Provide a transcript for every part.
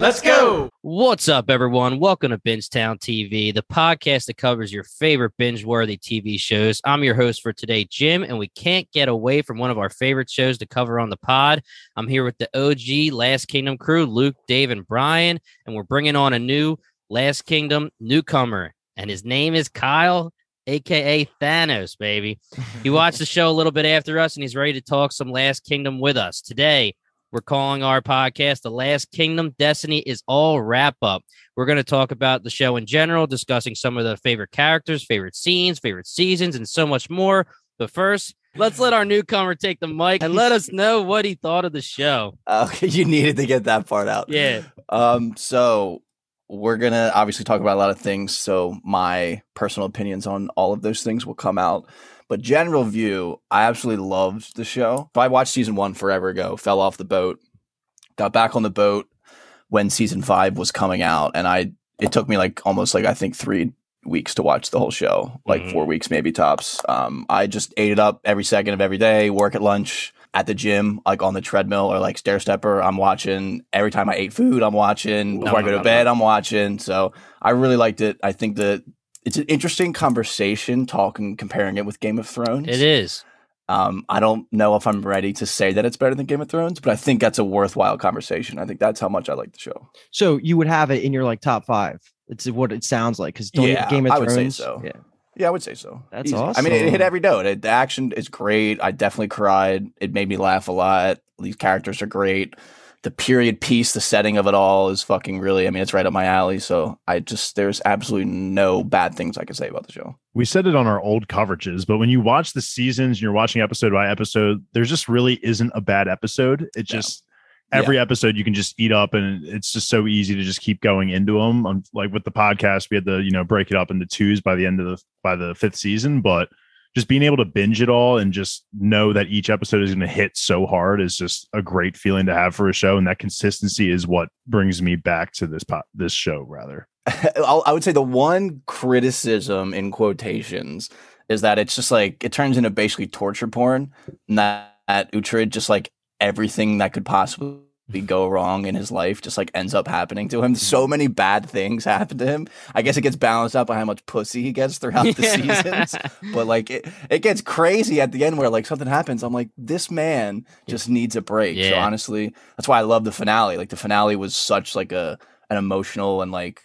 Let's go. What's up, everyone? Welcome to Bingetown TV, the podcast that covers your favorite binge-worthy TV shows. I'm your host for today, Jim, and we can't get away from one of our favorite shows to cover on the pod. I'm here with the OG Last Kingdom crew, Luke, Dave, and Brian, and we're bringing on a new Last Kingdom newcomer, and his name is Kyle, aka Thanos, baby. He watched the show a little bit after us, and he's ready to talk some Last Kingdom with us today. We're calling our podcast The Last Kingdom Destiny is all wrap up. We're going to talk about the show in general, discussing some of the favorite characters, favorite scenes, favorite seasons, and so much more. But first, let's let our newcomer take the mic and let us know what he thought of the show. Okay, you needed to get that part out. Yeah. Um, so we're gonna obviously talk about a lot of things. So my personal opinions on all of those things will come out. But general view, I absolutely loved the show. I watched season one forever ago, fell off the boat, got back on the boat when season five was coming out, and I it took me like almost like I think three weeks to watch the whole show, like Mhm. four weeks maybe tops. Um, I just ate it up every second of every day, work at lunch, at the gym, like on the treadmill or like stair stepper. I'm watching every time I ate food. I'm watching before I no, go to no, bed. I'm watching. So I really liked it. I think that it's an interesting conversation talking, comparing it with Game of Thrones. It is. Um, I don't know if I'm ready to say that it's better than Game of Thrones, but I think that's a worthwhile conversation. I think that's how much I like the show. So you would have it in your like top five. It's what it sounds like because Yeah, Game of I would Thrones. say so. Yeah. Yeah, I would say so. That's awesome. I mean, it hit every note. It, the action is great. I definitely cried. It made me laugh a lot. These characters are great. The period piece, the setting of it all is fucking really. I mean, it's right up my alley. So I just there's absolutely no bad things I can say about the show. we said it on our old coverages, but when you watch the seasons and you're watching episode by episode, there just really isn't a bad episode. It just every episode you can just eat up, and it's just so easy to just keep going into them. Um, like with the podcast, we had to you know break it up into twos by the end of the by the fifth season, but just being able to binge it all and just know that each episode is going to hit so hard is just a great feeling to have for a show, and that consistency is what brings me back to this po- this show rather. I'll, would say the one criticism in quotations is that it's just like it turns into basically torture porn. That, that Uhtred just like everything that could possibly go wrong in his life just like ends up happening to him. So many bad things happen to him. I guess it gets balanced out by how much pussy he gets throughout the seasons. But like it, it gets crazy at the end where like something happens. I'm like, this man just needs a break. So honestly, that's why I love the finale. Like the finale was such like a an emotional and like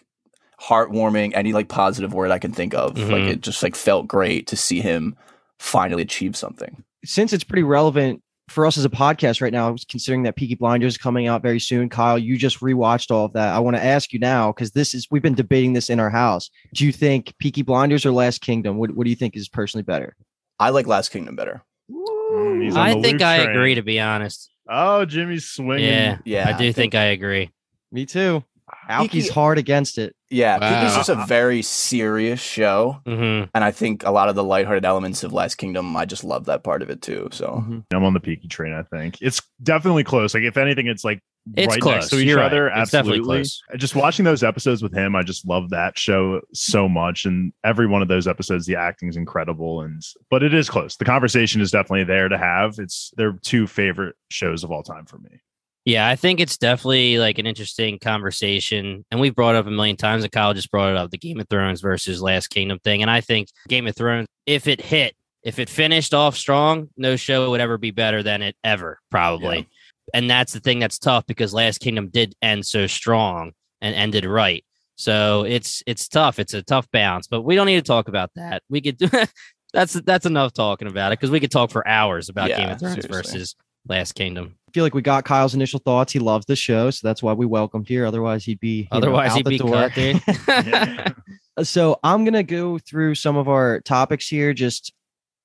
heartwarming, any like positive word I can think of. Like Mhm. it just like felt great to see him finally achieve something. Since it's pretty relevant for us as a podcast right now, considering that Peaky Blinders is coming out very soon. Kyle, you just rewatched all of that. I want to ask you now because this is we've been debating this in our house. Do you think Peaky Blinders or Last Kingdom? What What do you think is personally better? I like Last Kingdom better. Mm, I think I train. agree, to be honest. Oh, Jimmy's swinging. Yeah, Yeah, I do think, I agree. Me too. Alky's hard against it. Yeah, Wow. Peaky's just a very serious show. hmm And I think a lot of the lighthearted elements of Last Kingdom, I just love that part of it too. So I'm on the peaky train. I think it's definitely close. Like if anything, it's like It's right close. next to each You're right. other. It's Absolutely. close. Just watching those episodes with him, I just love that show so much. And every one of those episodes, the acting is incredible. And but it is close. The conversation is definitely there to have. It's they're two favorite shows of all time for me. Yeah, I think it's definitely like an interesting conversation. And we've brought it up a million times, and Kyle just brought it up the Game of Thrones versus Last Kingdom thing. And I think Game of Thrones, if it hit, if it finished off strong, no show would ever be better than it ever, probably. And that's the thing that's tough because Last Kingdom did end so strong and ended right. So it's it's tough. It's a tough balance, but we don't need to talk about that. We could that's that's enough talking about it because we could talk for hours about Game of Thrones seriously. versus Last Kingdom. I feel like we got Kyle's initial thoughts. He loves the show, so that's why we welcomed here. Otherwise, he'd be you know, Otherwise, out he'd the be door. cut, dude. so I'm gonna go through some of our topics here. Just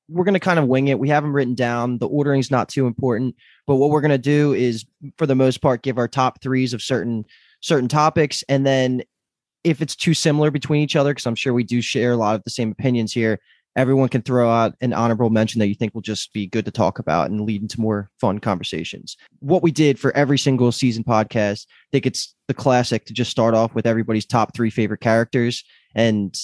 we're gonna kind of wing it. We have them written down. The ordering's not too important, but what we're gonna do is, for the most part, give our top threes of certain certain topics, and then if it's too similar between each other, because I'm sure we do share a lot of the same opinions here. Everyone can throw out an honorable mention that you think will just be good to talk about and lead into more fun conversations. What we did for every single season podcast, I think it's the classic to just start off with everybody's top three favorite characters and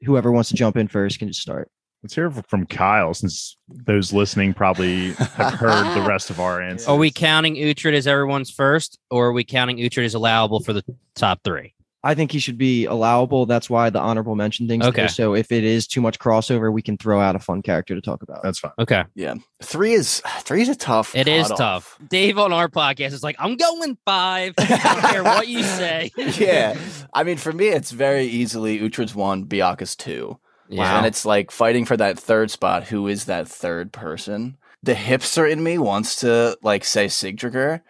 whoever wants to jump in first can just start. Let's hear from Kyle, since those listening probably have heard the rest of our answers. Are we counting Uhtred as everyone's first, or are we counting Uhtred as allowable for the top three? I think he should be allowable. That's why the honorable mention things. Okay. there. So if it is too much crossover, we can throw out a fun character to talk about. That's fine. Okay, Yeah, three is three is a tough. it is cutoff. tough. Dave on our podcast is like, I'm going five. I don't care what you say. yeah, I mean, for me, it's very easily Uhtred's one, Beocca's two. Yeah. And it's like fighting for that third spot. Who is that third person? The hipster in me wants to like say Sihtric,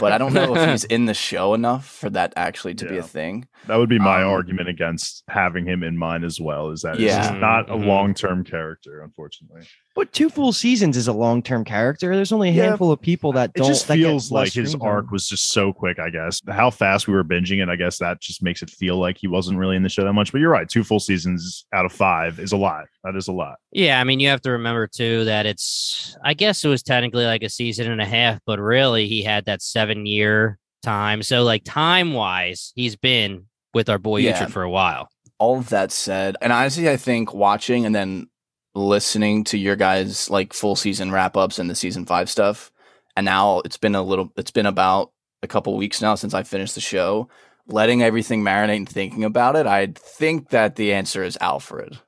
but I don't know if he's in the show enough for that actually to be a thing. That would be my Um, argument against having him in mind as well. Is that it's Yeah. just not a Mhm. long term character, unfortunately. But two full seasons is a long term character. There's only a Yeah. handful of people that It don't. It just that feels like his screen time. arc was just so quick. I guess how fast we were binging it. I guess that just makes it feel like he wasn't really in the show that much. But you're right. Two full seasons out of five is a lot. That is a lot. Yeah, I mean, you have to remember too that it's, I guess it was technically like a season and a half, but really he had that seven year time. So, like, time wise, he's been with our boy Yeah. Uhtred for a while. All of that said, and honestly, I think watching and then listening to your guys like full season wrap ups and the season five stuff, and now it's been a little, it's been about a couple weeks now since I finished the show. Letting everything marinate and thinking about it, I think that the answer is Alfred.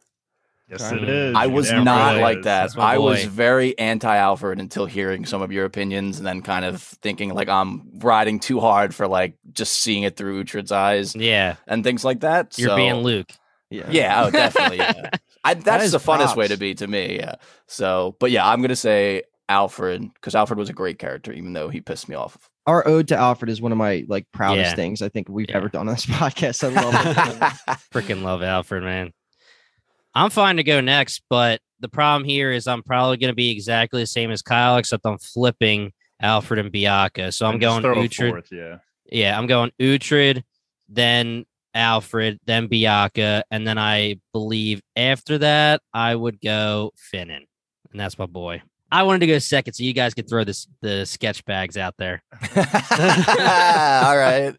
Yes, it is. I was damn not right like is. that. That's my I was very anti Alfred until hearing some of your opinions and then kind of thinking like I'm riding too hard for like just seeing it through Uhtred's eyes Yeah, and things like that. you're So- being Luke. Yeah. Yeah, oh, definitely. Yeah. I, that's is the funnest way to be to me. Yeah. So, but yeah, I'm gonna say Alfred because Alfred was a great character, even though he pissed me off. Our ode to Alfred is one of my like proudest Yeah. things I think we've Yeah. ever done on this podcast. I love it. Freaking love Alfred, man. I'm fine to go next, but the problem here is I'm probably going to be exactly the same as Kyle, except I'm flipping Alfred and Beocca. So I'm And going throw a Uhtred. fourth, Yeah. Yeah, I'm going Uhtred, then Alfred, then Beocca, and then I believe after that I would go Finan, and that's my boy. I wanted to go second, so you guys could throw this the sketch bags out there. All right,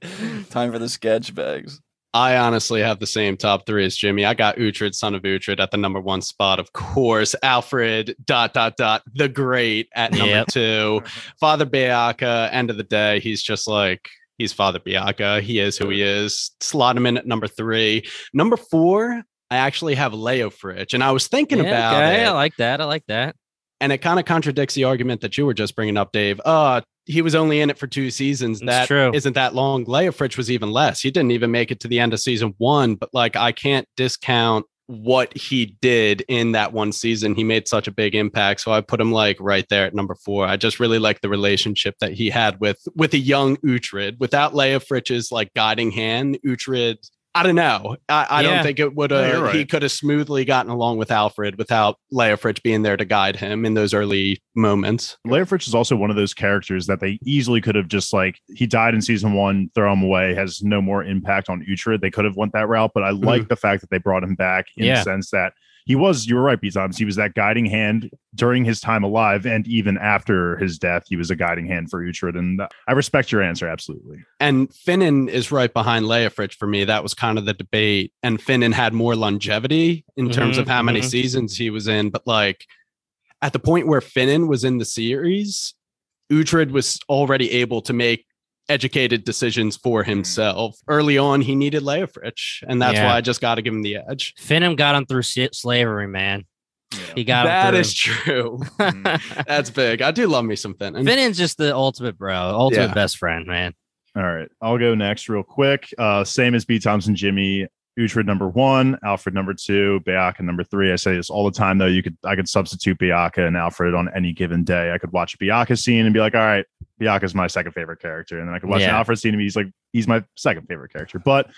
time for the sketch bags. I honestly have the same top three as Jimmy. I got Uhtred, son of Uhtred, at the number one spot. Of course, Alfred, dot, dot, dot, the great at number Yep. two. Father Beocca, end of the day, he's just like, he's Father Beocca. He is who he is. Slot him in at number three. Number four, I actually have Leofric. And I was thinking Yeah, about okay, it I like that. I like that. And it kind of contradicts the argument that you were just bringing up, Dave. Uh, he was only in it for two seasons. It's That true. not that long. Leofric was even less. He didn't even make it to the end of season one. But like, I can't discount what he did in that one season. He made such a big impact. So I put him like right there at number four. I just really like the relationship that he had with with a young Uhtred. Without Leofric's like guiding hand, Uhtred. I don't know. I, I Yeah. don't think it would No, have. you're right. He could have smoothly gotten along with Alfred without Leofric being there to guide him in those early moments. Leofric is also one of those characters that they easily could have just like he died in season one, throw him away, has no more impact on Uhtred. They could have went that route, but I like mm-hmm. the fact that they brought him back in Yeah. the sense that he was, you were right, B times. He was that guiding hand during his time alive, and even after his death, he was a guiding hand for Uhtred. And I respect your answer absolutely. And Finan is right behind Leofric for me. That was kind of the debate. And Finan had more longevity in terms Mhm, of how many mhm. seasons he was in. But like at the point where Finan was in the series, Uhtred was already able to make educated decisions for himself. Early on, he needed Leofric. And that's Yeah. why I just got to give him the edge. Finan got him through slavery, man. He got That him is true. That's big. I do love me some Finan. Finan's just the ultimate bro, ultimate Yeah. best friend, man. All right, I'll go next real quick. Uh, same as B Thompson, Jimmy. Uhtred number one, Alfred number two, Beocca number three. I say this all the time though. You could I could substitute Beocca and Alfred on any given day. I could watch a Beocca scene and be like, all right, Beocca's my second favorite character, and then I could watch an Yeah. Alfred scene and he's like he's my second favorite character. But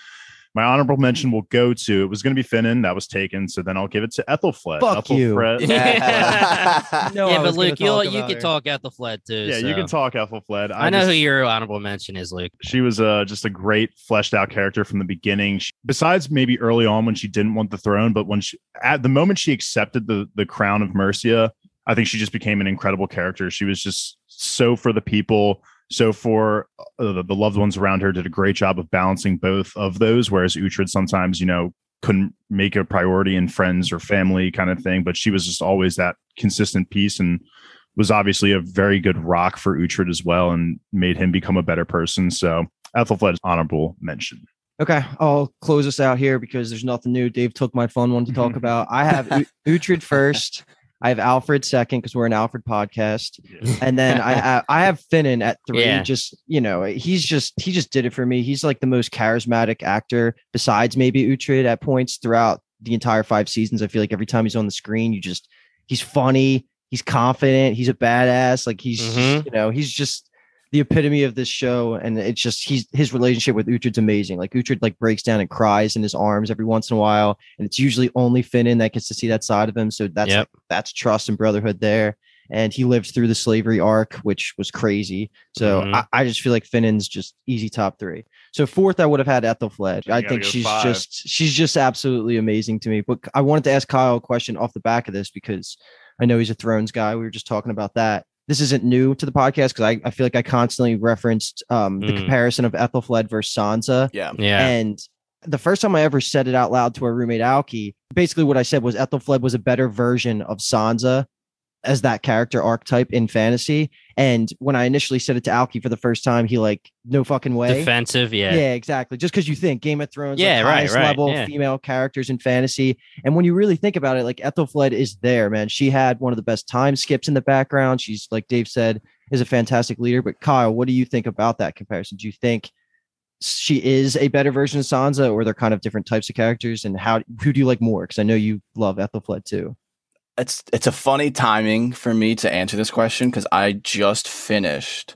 my honorable mention will go to it was going to be Finan that was taken, so then I'll give it to Ethelflaed. Fuck you. Ethelfred- Yeah. No, yeah, but Luke, you talk you can her. talk at the fled too. Yeah, you can talk Ethelflaed. I, know just- who your honorable mention is, Luke. she was uh, just a great fleshed out character from the beginning. She, besides maybe early on when she didn't want the throne, but when she at the moment she accepted the the crown of Mercia, I think she just became an incredible character. She was just so for the people, so for uh, the, loved ones around her. Did a great job of balancing both of those. Whereas Uhtred sometimes, you know, couldn't make a priority in friends or family kind of thing, but she was just always that consistent piece and was obviously a very good rock for Uhtred as well and made him become a better person. So Ethelflaed is honorable mention. Okay, I'll close us out here because there's nothing new. Dave took my fun one to talk about. I have U- Uhtred first. I have Alfred second because we're an Alfred podcast, and then I have, I have Finan at three. Yeah. Just you know, he's just he just did it for me. He's like the most charismatic actor besides maybe Uhtred at points throughout the entire five seasons. I feel like every time he's on the screen, you just he's funny, he's confident, he's a badass. Like he's Mhm. you know he's just the epitome of this show, and it's just he's his relationship with Uhtred's amazing. Like Uhtred like breaks down and cries in his arms every once in a while, and it's usually only Finan that gets to see that side of him. So that's Yep. that's trust and brotherhood there. And he lived through the slavery arc, which was crazy. So Mhm. I, I just feel like Finan's just easy top three. So fourth, I would have had Ethelflaed. You I think she's five. just she's just absolutely amazing to me. But I wanted to ask Kyle a question off the back of this because I know he's a Thrones guy. We were just talking about that. This isn't new to the podcast because I, I feel like I constantly referenced um, the Mm. comparison of Ethelflaed versus Sansa. Yeah. Yeah. And the first time I ever said it out loud to our roommate Alki, basically what I said was Ethelflaed was a better version of Sansa as that character archetype in fantasy. And when I initially said it to Alki for the first time, he like, no fucking way. Defensive. Yeah. Yeah. exactly. Just because you think Game of Thrones, Yeah, like, right, highest right, level yeah. female characters in fantasy. And when you really think about it, like Ethelflaed is there, man. She had one of the best time skips in the background. She's like Dave said, is a fantastic leader. But Kyle, what do you think about that comparison? Do you think she is a better version of Sansa, or they're kind of different types of characters? And how who do you like more? Because I know you love Ethelflaed too. It's it's a funny timing for me to answer this question because I just finished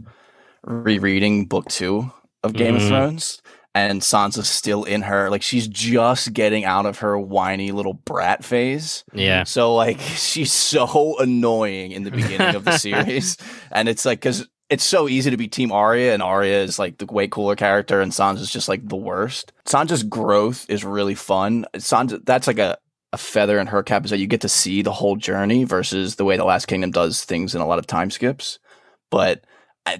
rereading book two of Game of Mhm. Thrones, and Sansa's still in her like she's just getting out of her whiny little brat phase. Yeah. So like she's so annoying in the beginning of the series, and it's like because it's so easy to be Team Arya, and Arya is like the way cooler character, and Sansa's just like the worst. Sansa's growth is really fun. Sansa, that's like a a feather in her cap is that you get to see the whole journey versus the way the Last Kingdom does things in a lot of time skips. But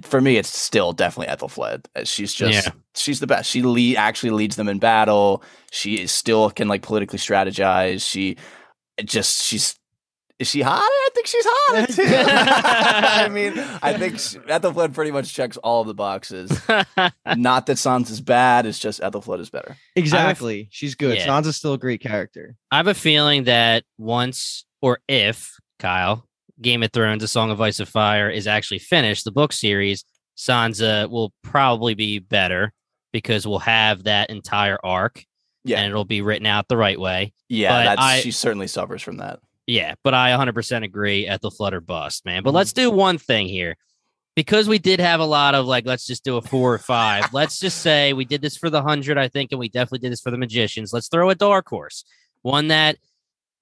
for me, it's still definitely Ethelflaed. Uh, She's just Yeah. she's the best. She lead actually leads them in battle. She is still can like politically strategize. She just she's is she hot? I think she's hot. too. I mean, I think she, Ethelflaed pretty much checks all of the boxes. Not that Sansa's bad. It's just Ethelflaed is better. Exactly. She's good. Yeah. Sansa's still a great character. I have a feeling that once or if Kyle Game of Thrones: A Song of Ice and Fire is actually finished, the book series, Sansa will probably be better because we'll have that entire arc Yeah, and it'll be written out the right way. yeah. but That's I- she certainly suffers from that. Yeah, but I 100% agree at the flutter bust, man. But let's mm-hmm. do one thing here. Because we did have a lot of like, let's just do a four or five. let's just say we did this for the 100, I think, and we definitely did this for the magicians. Let's throw a dark horse, one that,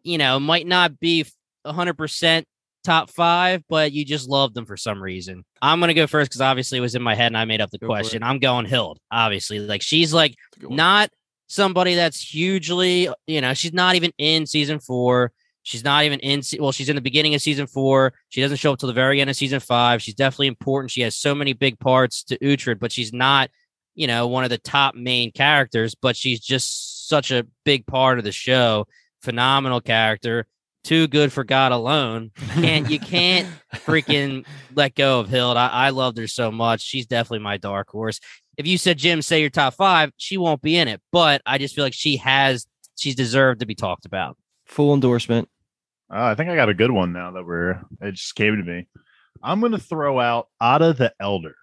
you know, might not be 100% top five, but you just loved them for some reason. I'm going to go first because obviously it was in my head and I made up the Go question. I'm going Hild, obviously. Like, she's like, It's a good one. not somebody that's hugely, you know, she's not even in season four. She's not even in. Well, she's in the beginning of season four. She doesn't show up till the very end of season five. She's definitely important. She has so many big parts to Uhtred, but she's not, you know, one of the top main characters. But she's just such a big part of the show. Phenomenal character. Too good for God alone. Can't you can't freaking let go of Hild. I, I loved her so much. She's definitely my dark horse. If you said Jim, say your top five, she won't be in it. But I just feel like she has she's deserved to be talked about. Full endorsement. Uh, I think I got a good one now that we're it just came to me. I'm gonna throw out Odda the Elder.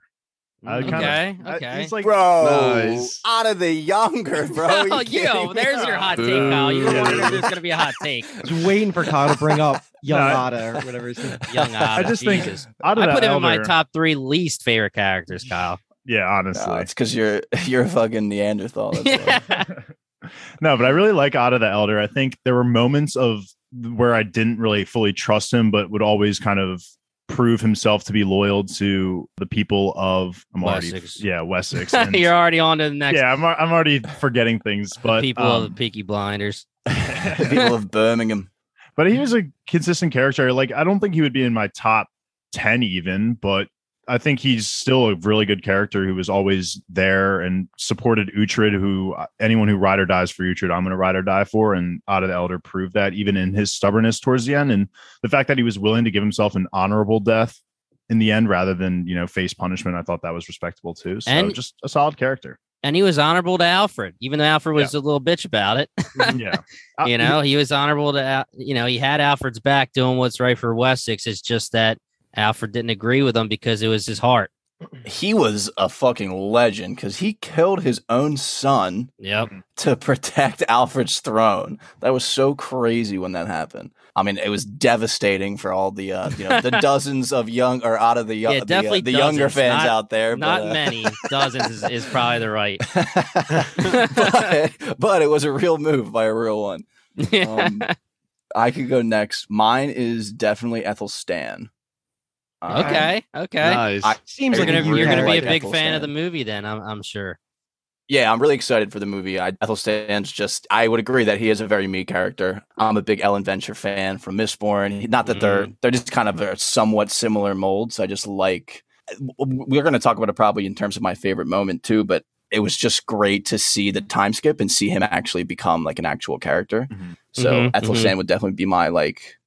I kinda- Okay, I- okay. he's like bro, Nice. out of the younger, bro. Are you oh, kidding yo, me? there's your hot take, Boo. Kyle. You Yeah. wondered if there's gonna be a hot take. Just waiting for Kyle to bring up Young No, Odda or whatever his name. Young Odda. I just think Jesus. Odda I put him in my top three least favorite characters, Kyle. Yeah, honestly. No, it's because you're you're a fucking Neanderthal. That's why. no, but I really like Odda the Elder. I think there were moments of where I didn't really fully trust him, but would always kind of prove himself to be loyal to the people of I'm already yeah Wessex. And- You're already on to the next yeah, I'm, I'm already forgetting things, but people of um, the Peaky Blinders. The people of Birmingham. but he was a consistent character. Like I don't think he would be in my top ten even, but I think he's still a really good character who was always there and supported Uhtred. Who anyone who ride or dies for Uhtred, I'm going to ride or die for. And Odda the Elder proved that even in his stubbornness towards the end, and the fact that he was willing to give himself an honorable death in the end rather than you know face punishment. I thought that was respectable too. So And- just a solid character. And he was honorable to Alfred, even though Alfred was a little bitch about it. yeah, Uh, you know, he was honorable to, you know, he had Alfred's back doing what's right for Wessex. It's just that Alfred didn't agree with him because it was his heart. He was a fucking legend because he killed his own son Yep. to protect Alfred's throne. That was so crazy when that happened. I mean, it was devastating for all the uh, you know the dozens of young or out of the, yo- Yeah, the, uh, the younger fans not- out there. Not but, uh, many, dozens is, is probably the right. but, but it was a real move by a real one. Um, I could go next. Mine is definitely Ethel Stan. Okay. Okay. Nice. I- Seems You're like gonna you're gonna be a big Ethel fan of the movie then, I'm I'm sure. Yeah, I'm really excited for the movie. I, Aethelstan's just, I would agree that he is a very me character. I'm a big Elend Venture fan from Mistborn. Not that they're, they're just kind of a somewhat similar molds. I just like, we're going to talk about it probably in terms of my favorite moment too, but it was just great to see the time skip and see him actually become like an actual character. Mhm. So Mhm, Ethel mhm. Stan would definitely be my like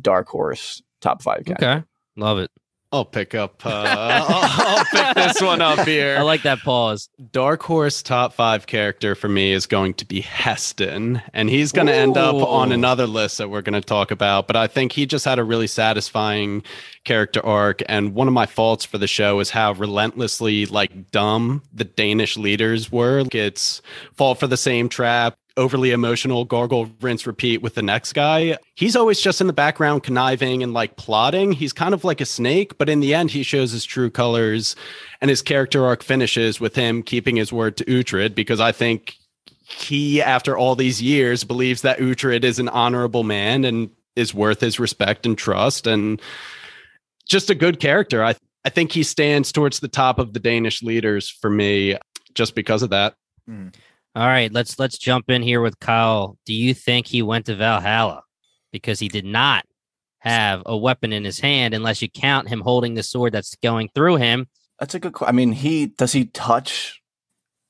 dark horse top five character. Okay. Love it. I'll pick up. Uh, I'll, I'll pick this one up here. I like that pause. Dark Horse top five character for me is going to be Haesten, and he's going to end up on another list that we're going to talk about. But I think he just had a really satisfying character arc, and one of my faults for the show is how relentlessly like dumb the Danish leaders were. It's fall for the same trap. Overly emotional, gargle, rinse, repeat with the next guy. He's always just in the background, conniving and like plotting. He's kind of like a snake, but in the end, he shows his true colors and his character arc finishes with him keeping his word to Uhtred because I think he, after all these years, believes that Uhtred is an honorable man and is worth his respect and trust and just a good character. I I think he stands towards the top of the Danish leaders for me just because of that. Hmm. All right, let's let's jump in here with Kyle. Do you think he went to Valhalla because he did not have a weapon in his hand unless you count him holding the sword that's going through him? That's a good question. I mean, he, does he touch,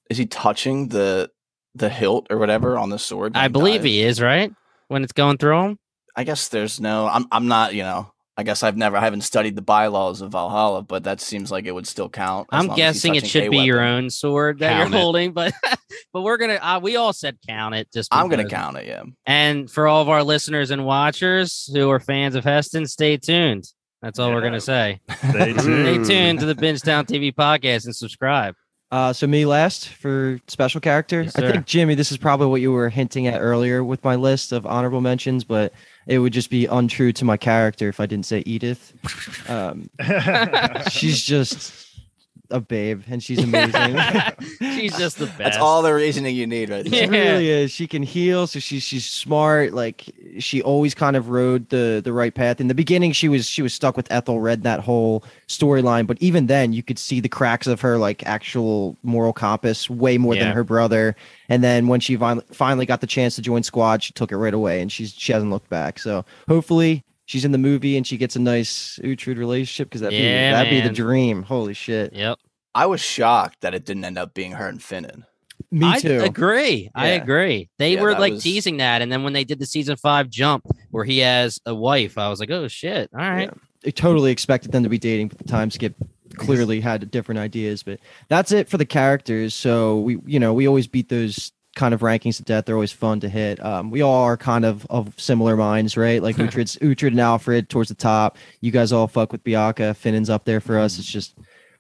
is he touching the, the hilt or whatever on the sword? I believe dies? he is, right? When it's going through him? I guess there's no. I'm. I'm not. You know. I guess I've never. I haven't studied the bylaws of Valhalla, but that seems like it would still count. I'm long as he's guessing it should a be your own sword that Count you're it. holding, but but we're gonna uh, we all said count it. Just I'm gonna count it. Yeah. And for all of our listeners and watchers who are fans of Haesten, stay tuned. That's all we're gonna say. Stay tuned. Stay tuned to the Bingetown TV podcast and subscribe. Uh, so me last for special character. Yes, I think Jimmy, this is probably what you were hinting at earlier with my list of honorable mentions, but it would just be untrue to my character if I didn't say Edith. Um, she's just a babe, and she's amazing. She's just the best. That's all the reasoning you need, right She. Yeah. really is. She can heal, so she's she's smart. Like she always kind of rode the the right path. In the beginning, she was she was stuck with Ethel. Ethelred that whole storyline, but even then, you could see the cracks of her like actual moral compass way more Yeah. than her brother. And then when she fin- finally got the chance to join squad, she took it right away, and she's she hasn't looked back. So hopefully. She's in the movie and she gets a nice Uhtred relationship because that'd, Yeah, be, that'd be the dream. Holy shit. Yep. I was shocked that it didn't end up being her and Finan. Me I too. agree. I agree. They Yeah, were like was- teasing that, and then when they did the season five jump where he has a wife, I was like, "Oh shit! All right, I totally expected them to be dating, but the time skip clearly had different ideas. But that's it for the characters. So we, you know, we always beat those kind of rankings to death. They're always fun to hit. Um, we all are kind of of similar minds, right? Like Uhtred's Uhtred and Alfred towards the top. You guys all fuck with Bianca. Finan's up there for us. It's just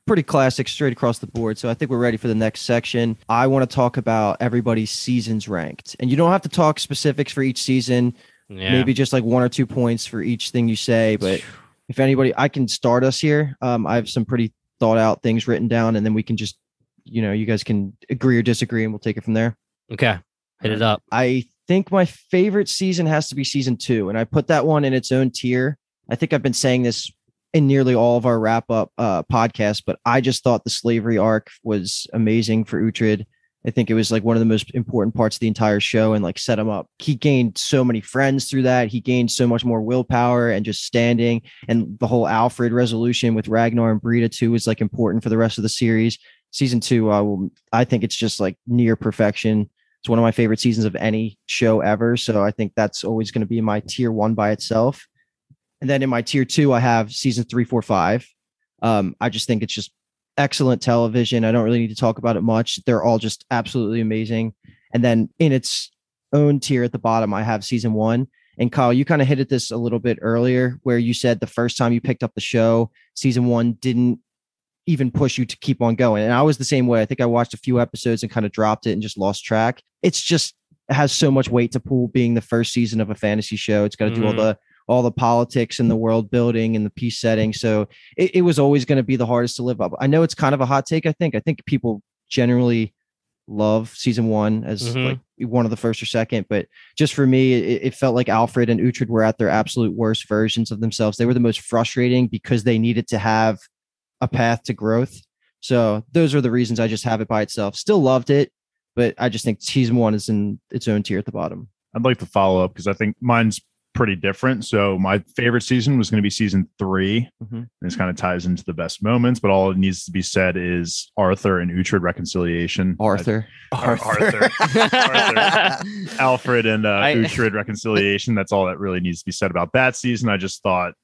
pretty classic straight across the board. So I think we're ready for the next section. I want to talk about everybody's seasons ranked. And you don't have to talk specifics for each season yeah." maybe just like one or two points for each thing you say. But if anybody, I can start us here. Um, I have some pretty thought out things written down, and then we can just, you know, you guys can agree or disagree, and we'll take it from there. Okay, hit it up. I think my favorite season has to be season two, and I put that one in its own tier. I think I've been saying this in nearly all of our wrap up uh, podcasts, but I just thought the slavery arc was amazing for Uhtred. I think it was like one of the most important parts of the entire show and like set him up. He gained so many friends through that. He gained so much more willpower and just standing. And the whole Alfred resolution with Ragnar and Brida too was like important for the rest of the series. Season two, uh, I think it's just like near perfection. It's one of my favorite seasons of any show ever. So I think that's always going to be my tier one by itself. And then in my tier two, I have season three, four, five. Um, I just think it's just excellent television. I don't really need to talk about it much. They're all just absolutely amazing. And then in its own tier at the bottom, I have season one. And Kyle, you kind of hit at this a little bit earlier, where you said the first time you picked up the show, season one didn't even push you to keep on going. And I was the same way. I think I watched a few episodes and kind of dropped it and just lost track. It's just it has so much weight to pull being the first season of a fantasy show. It's got to mm-hmm. do all mm-hmm. the all the politics and the world building and the peace setting. So it, it was always going to be the hardest to live up. I know it's kind of a hot take. I think. I think people generally love season one as mm-hmm. like one of the first or second, but just for me, it, it, felt like Alfred and Uhtred were at their absolute worst versions of themselves. They were the most frustrating because they needed to have a path to growth. So those are the reasons I just have it by itself. Still loved it, but I just think season one is in its own tier at the bottom. I'd like to follow up because I think mine's pretty different. So my favorite season was going to be season 3 mm-hmm. And this kind of ties into the best moments, but all it needs to be said is Arthur and Uhtred reconciliation. Arthur. Arthur. Arthur. Arthur. Alfred and uh, I, Uhtred reconciliation. That's all that really needs to be said about that season. I just thought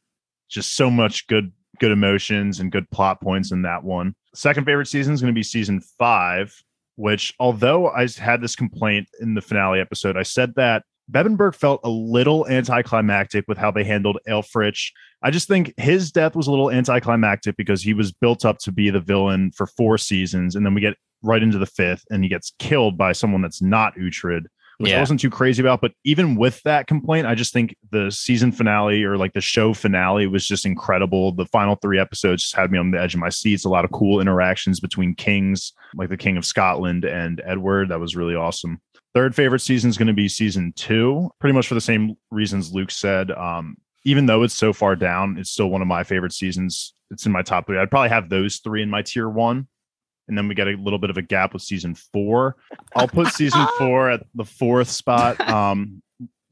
just so much good good emotions and good plot points in that one. Second favorite season is going to be season five, which although I had this complaint in the finale episode, I said that Bebbanburg felt a little anticlimactic with how they handled Aelfric. I just think his death was a little anticlimactic because he was built up to be the villain for four seasons, and then we get right into the fifth, and he gets killed by someone that's not Uhtred, which yeah. I wasn't too crazy about. But even with that complaint, I just think the season finale or like the show finale was just incredible. The final three episodes just had me on the edge of my seats. A lot of cool interactions between kings, like the King of Scotland and Edward. That was really awesome. Third favorite season is going to be season two, pretty much for the same reasons Luke said. Um, even though it's so far down, it's still one of my favorite seasons. It's in my top three. I'd probably have those three in my tier one. And then we get a little bit of a gap with season four. I'll put season four at the fourth spot. Um,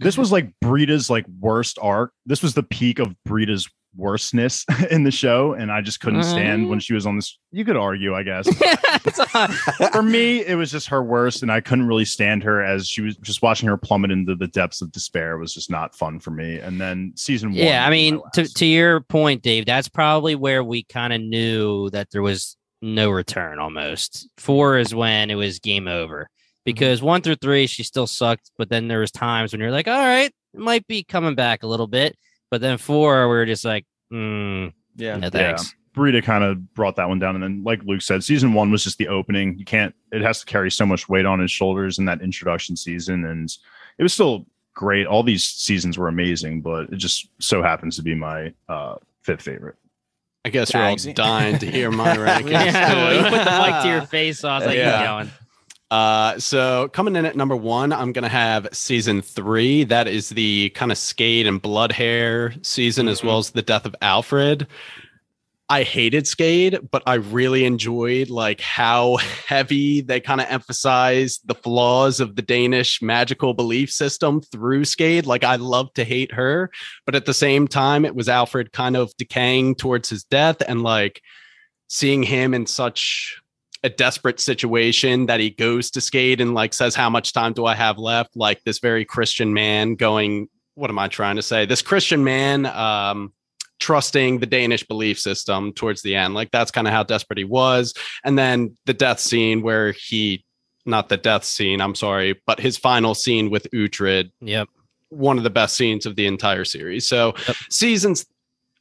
this was like Brida's like worst arc. This was the peak of Brida's worstness in the show and i just couldn't stand mm-hmm. when she was on this you could argue i guess for me it was just her worst and i couldn't really stand her as she was just watching her plummet into the depths of despair was just not fun for me and then season one yeah i mean to, to your point dave that's probably where we kind of knew that there was no return almost four is when it was game over mm-hmm. because one through three she still sucked but then there was times when you're like all right it might be coming back a little bit but then four, we were just like, mm, yeah, no thanks. Yeah. Brida kind of brought that one down. And then, like Luke said, season one was just the opening. You can't, it has to carry so much weight on his shoulders in that introduction season. And it was still great. All these seasons were amazing, but it just so happens to be my uh, fifth favorite. I guess you're all dying to hear my rankings. yeah, you put the mic to your face. So I was like, yeah. going. Uh, so coming in at number one, I'm gonna have season three. That is the kind of Skade and blood hair season, mm-hmm. as well as the death of Alfred. I hated Skade, but I really enjoyed like how heavy they kind of emphasized the flaws of the Danish magical belief system through Skade. Like I love to hate her, but at the same time, it was Alfred kind of decaying towards his death and like seeing him in such a desperate situation that he goes to Skade and like says how much time do i have left like this very christian man going what am i trying to say this christian man um trusting the danish belief system towards the end. Like that's kind of how desperate he was. And then the death scene where he not the death scene i'm sorry but his final scene with Uhtred. Yep. One of the best scenes of the entire series. So yep. seasons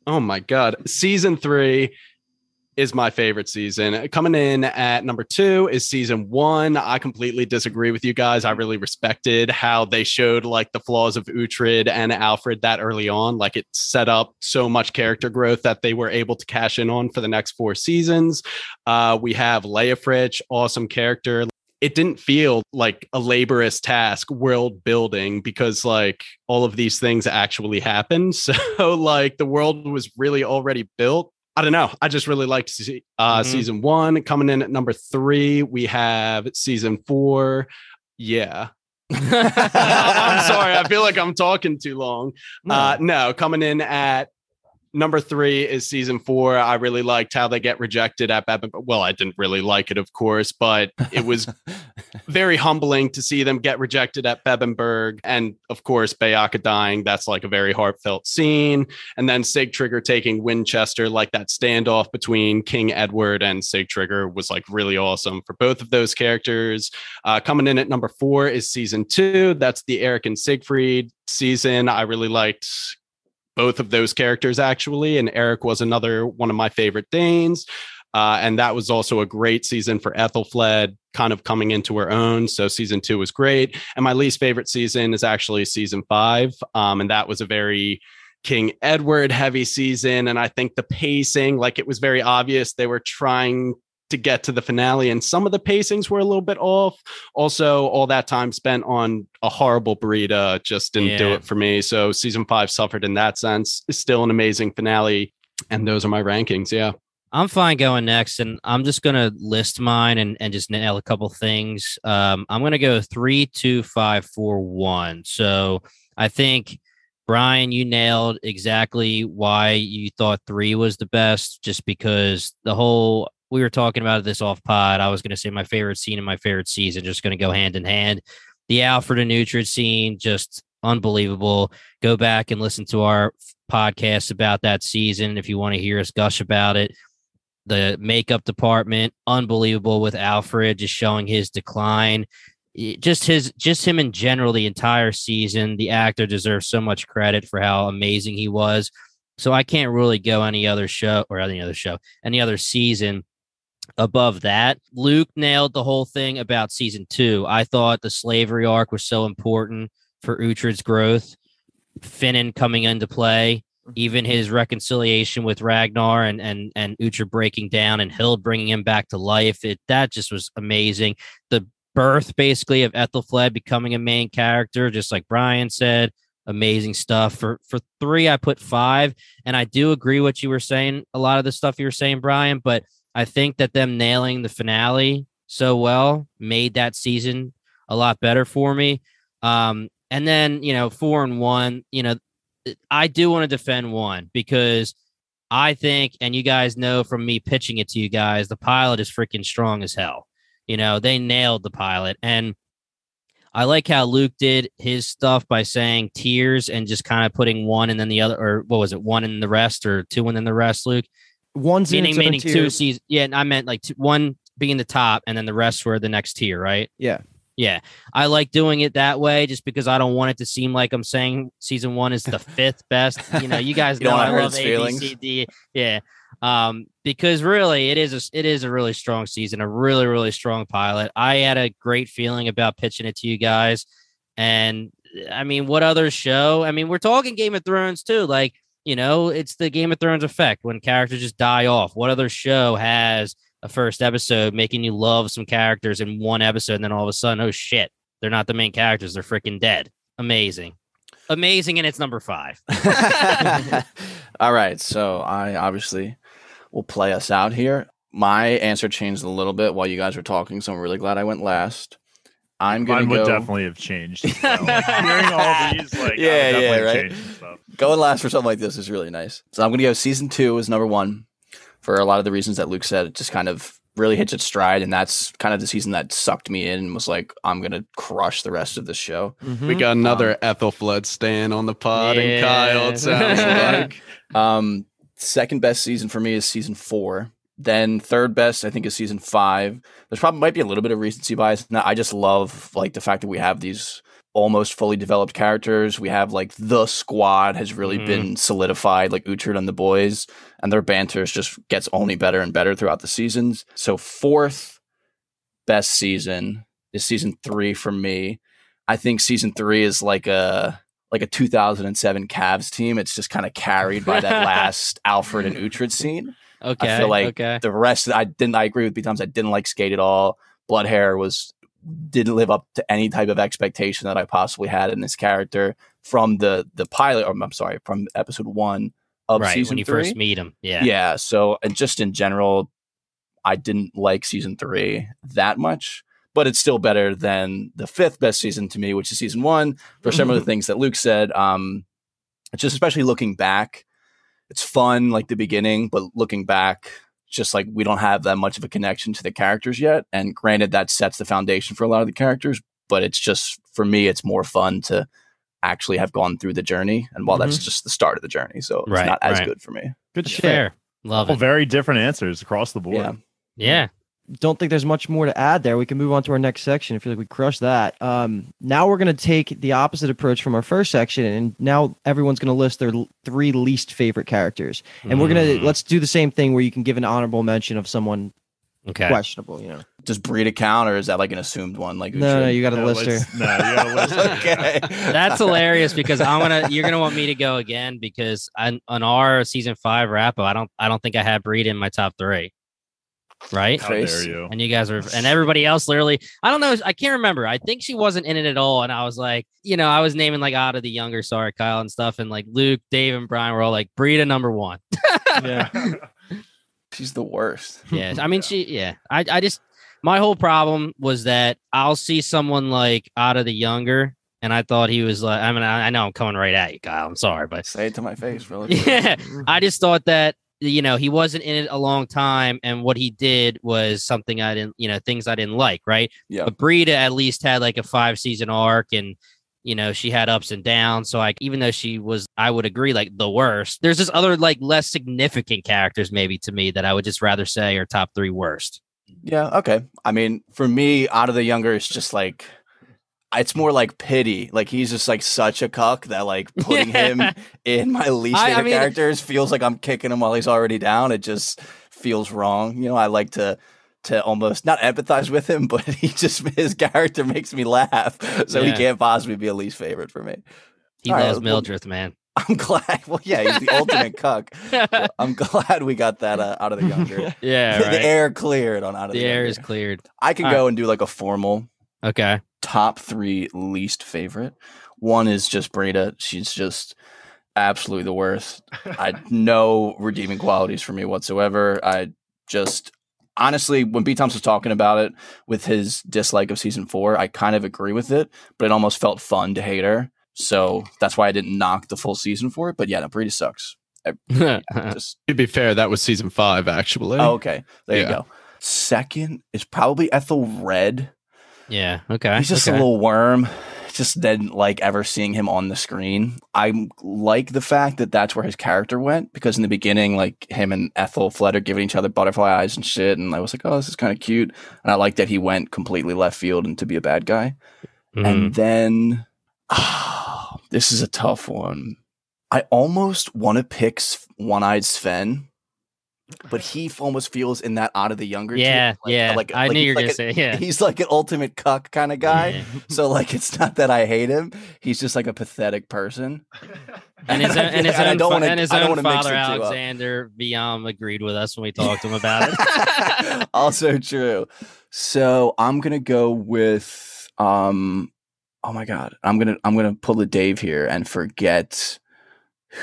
oh my god season three is my favorite season. Coming in at number two is season one. I completely disagree with you guys. I really respected how they showed like the flaws of Uhtred and Alfred that early on. Like it set up so much character growth that they were able to cash in on for the next four seasons. Uh, we have Leofric, awesome character. It didn't feel like a laborious task world building because like all of these things actually happened. So like the world was really already built I don't know. I just really liked se- uh, Mhm. season one. Coming in at number three, we have season four. Yeah. I'm sorry. I feel like I'm talking too long. Uh, no, coming in at number three is season four. I really liked how they get rejected at Bab. Well, I didn't really like it, of course, but it was very humbling to see them get rejected at Bebbanburg. And of course, Beocca dying. That's like a very heartfelt scene. And then Sihtric taking Winchester, like that standoff between King Edward and Sihtric was like really awesome for both of those characters. Uh, coming in at number four is season two. That's the Eric and Siegfried season. I really liked both of those characters actually. And Eric was another one of my favorite Danes. Uh, and that was also a great season for Ethelflaed, kind of coming into her own. So season two was great. And my least favorite season is actually season five. Um, and that was a very King Edward heavy season. And I think the pacing, like it was very obvious they were trying to get to the finale, and some of the pacings were a little bit off. Also, all that time spent on a horrible burrito just didn't do it for me. So season five suffered in that sense. It's still an amazing finale. And those are my rankings. Yeah. I'm fine going next, and I'm just gonna list mine and, and just nail a couple things. Um, I'm gonna go three, two, five, four, one. So I think Brian, you nailed exactly why you thought three was the best, just because the whole we were talking about this off pod. I was gonna say my favorite scene and my favorite season, just gonna go hand in hand. The Alfred and Uhtred scene, just unbelievable. Go back and listen to our podcast about that season if you want to hear us gush about it the makeup department unbelievable with alfred just showing his decline just his just him in general the entire season the actor deserves so much credit for how amazing he was so i can't really go any other show or any other show any other season above that luke nailed the whole thing about season two i thought the slavery arc was so important for Uhtred's growth finnan coming into play mm-hmm. even his reconciliation with Ragnar and and and Uhtred breaking down and Hild bringing him back to life. It that just was amazing. The birth basically of Ethelflaed becoming a main character, just like Brian said, amazing stuff. For for three, I put five, and I do agree what you were saying. A lot of the stuff you were saying, Brian, but I think that them nailing the finale so well made that season a lot better for me. Um, and then you know four and one, you know I do want to defend one because I think, and you guys know from me pitching it to you guys, the pilot is freaking strong as hell. You know, they nailed the pilot. And I like how Luke did his stuff by saying tears and just kind of putting one and then the other, or what was it, one and the rest, or two and then the rest, Luke? One's in Meaning, meaning two seasons. Yeah, and I meant like two, one being the top and then the rest were the next tier, right? Yeah. Yeah, I like doing it that way just because I don't want it to seem like I'm saying season one is the fifth best. You know, you guys You know I love feelings. C, D. Yeah, um, because really it is a, it is a really strong season, a really really strong pilot. I had a great feeling about pitching it to you guys, and I mean, what other show? I mean, we're talking Game of Thrones too. Like, you know, it's the Game of Thrones effect when characters just die off. What other show has a first episode making you love some characters in one episode, and then all of a sudden, oh shit, they're not the main characters; they're freaking dead. Amazing, amazing, and it's number five. All right, so I obviously will play us out here. My answer changed a little bit while you guys were talking, so I'm really glad I went last. I'm gonna Mine would go definitely have changed. as well. Like, hearing all these, like, Yeah, yeah, definitely have right? changed and going last for something like this is really nice. So I'm gonna go season two is number one for a lot of the reasons that Luke said. It just kind of really hits its stride, and that's kind of the season that sucked me in and was like, I'm gonna crush the rest of this show. We Mhm. got another Ethelflaed stan on the pod, and Kyle, it sounds like. Um, second best season for me is season four. Then third best, I think, is season five. There's probably might be a little bit of recency bias. No, I just love like the fact that we have these almost fully developed characters. We have like the squad has really Mhm. been solidified, like Uhtred and the boys, and their banter just gets only better and better throughout the seasons. So fourth best season is season three for me. I think season three is like a like a 2007 Cavs team. It's just kind of carried by that last Alfred and Uhtred scene. Okay, I feel like okay, The rest, I didn't. I agree with B Times. I didn't like Skade at all. Blood Hair was didn't live up to any type of expectation that I possibly had in this character from the the pilot. Or I'm sorry, from episode one of right season when you three. first meet him. Yeah. Yeah. So, and just in general, I didn't like season three that much, but it's still better than the fifth best season to me, which is season one. For some of the things that Luke said, um, it's just especially looking back, it's fun like the beginning, but looking back, just like we don't have that much of a connection to the characters yet. And granted, that sets the foundation for a lot of the characters, but it's just for me, it's more fun to actually have gone through the journey. And while that's mm-hmm. just the start of the journey, so it's Right, not as right. good for me. Good shit. Fair. Love All it. very different answers across the board. Yeah. Yeah. Don't think there's much more to add there. We can move on to our next section. I feel like we crushed that. Um, now we're going to take the opposite approach from our first section, and now everyone's going to list their l- three least favorite characters, and we're gonna Mm. let's do the same thing where you can give an honorable mention of someone Okay. questionable. You know, Does breed account or is that like an assumed one? Like no, no, you got to No, list her. No, you gotta list her. okay. That's hilarious because I'm gonna you're gonna want me to go again because on, on our season five wrap up, I don't I don't think I had Breed in my top three. Right? How dare you? And you guys are and everybody else literally I don't know, I can't remember. I think she wasn't in it at all. And I was like, you know, I was naming like Odda the Younger, sorry, Kyle and stuff, and like Luke, Dave, and Brian were all like Breed number one. Yeah. She's the worst. Yeah. I mean, she, yeah. I, I just, my whole problem was that I'll see someone like Odda the Younger, and I thought he was like, I mean, I, I know I'm coming right at you, Kyle. I'm sorry, but Say it to my face, really. yeah, I just thought that, you know, he wasn't in it a long time, and what he did was something I didn't, you know, things I didn't like, right? Yeah. But Brida at least had like a five season arc, and, you know, she had ups and downs. So, like, even though she was, I would agree, like the worst, there's this other, like, less significant characters, maybe to me, that I would just rather say are top three worst. Yeah. Okay. I mean, for me, Odda the Younger, it's just like it's more like pity. Like he's just like such a cuck that like putting him in my least I- I favorite mean- characters feels like I'm kicking him while he's already down. It just feels wrong. You know, I like to to almost not empathize with him, but he just his character makes me laugh. So he can't possibly be a least favorite for me. He All right, loves well- Mildred, man. I'm glad. Well, yeah, he's the ultimate cuck. Well, I'm glad we got that uh, Odda the Younger. yeah, the right. air cleared on out of the, The air younger. is cleared. I can All go and do like a formal Okay. Top three least favorite. One is just Brida. She's just absolutely the worst. I no redeeming qualities for me whatsoever. I just honestly, when B Thompson was talking about it with his dislike of season four, I kind of agree with it, but it almost felt fun to hate her. So that's why I didn't knock the full season for it. But yeah, no, Brida sucks. Just To be fair, that was season five, actually. oh, okay. There you go. Second is probably Ethelred. Yeah. Okay. He's just okay. a little worm. Just didn't like ever seeing him on the screen. I like the fact that that's where his character went because in the beginning, like him and Ethelflaed are giving each other butterfly eyes and shit, and I was like, oh, this is kind of cute. And I like that he went completely left field and to be a bad guy. Mhm. And then, ah, this is a tough one. I almost want to pick One Eyed Sven, but he almost feels in that Odda the Younger. yeah. like- yeah. like- I like knew you were like gonna a- say yeah. He's like an ultimate cuck kind of guy. Yeah. So like it's not that I hate him. He's just like a pathetic person. And his own, and his I own, wanna- and his own father. Alexander Viam agreed with us when we talked to him about it. also true. So I'm gonna go with um oh my god. I'm gonna I'm gonna pull a Dave here and forget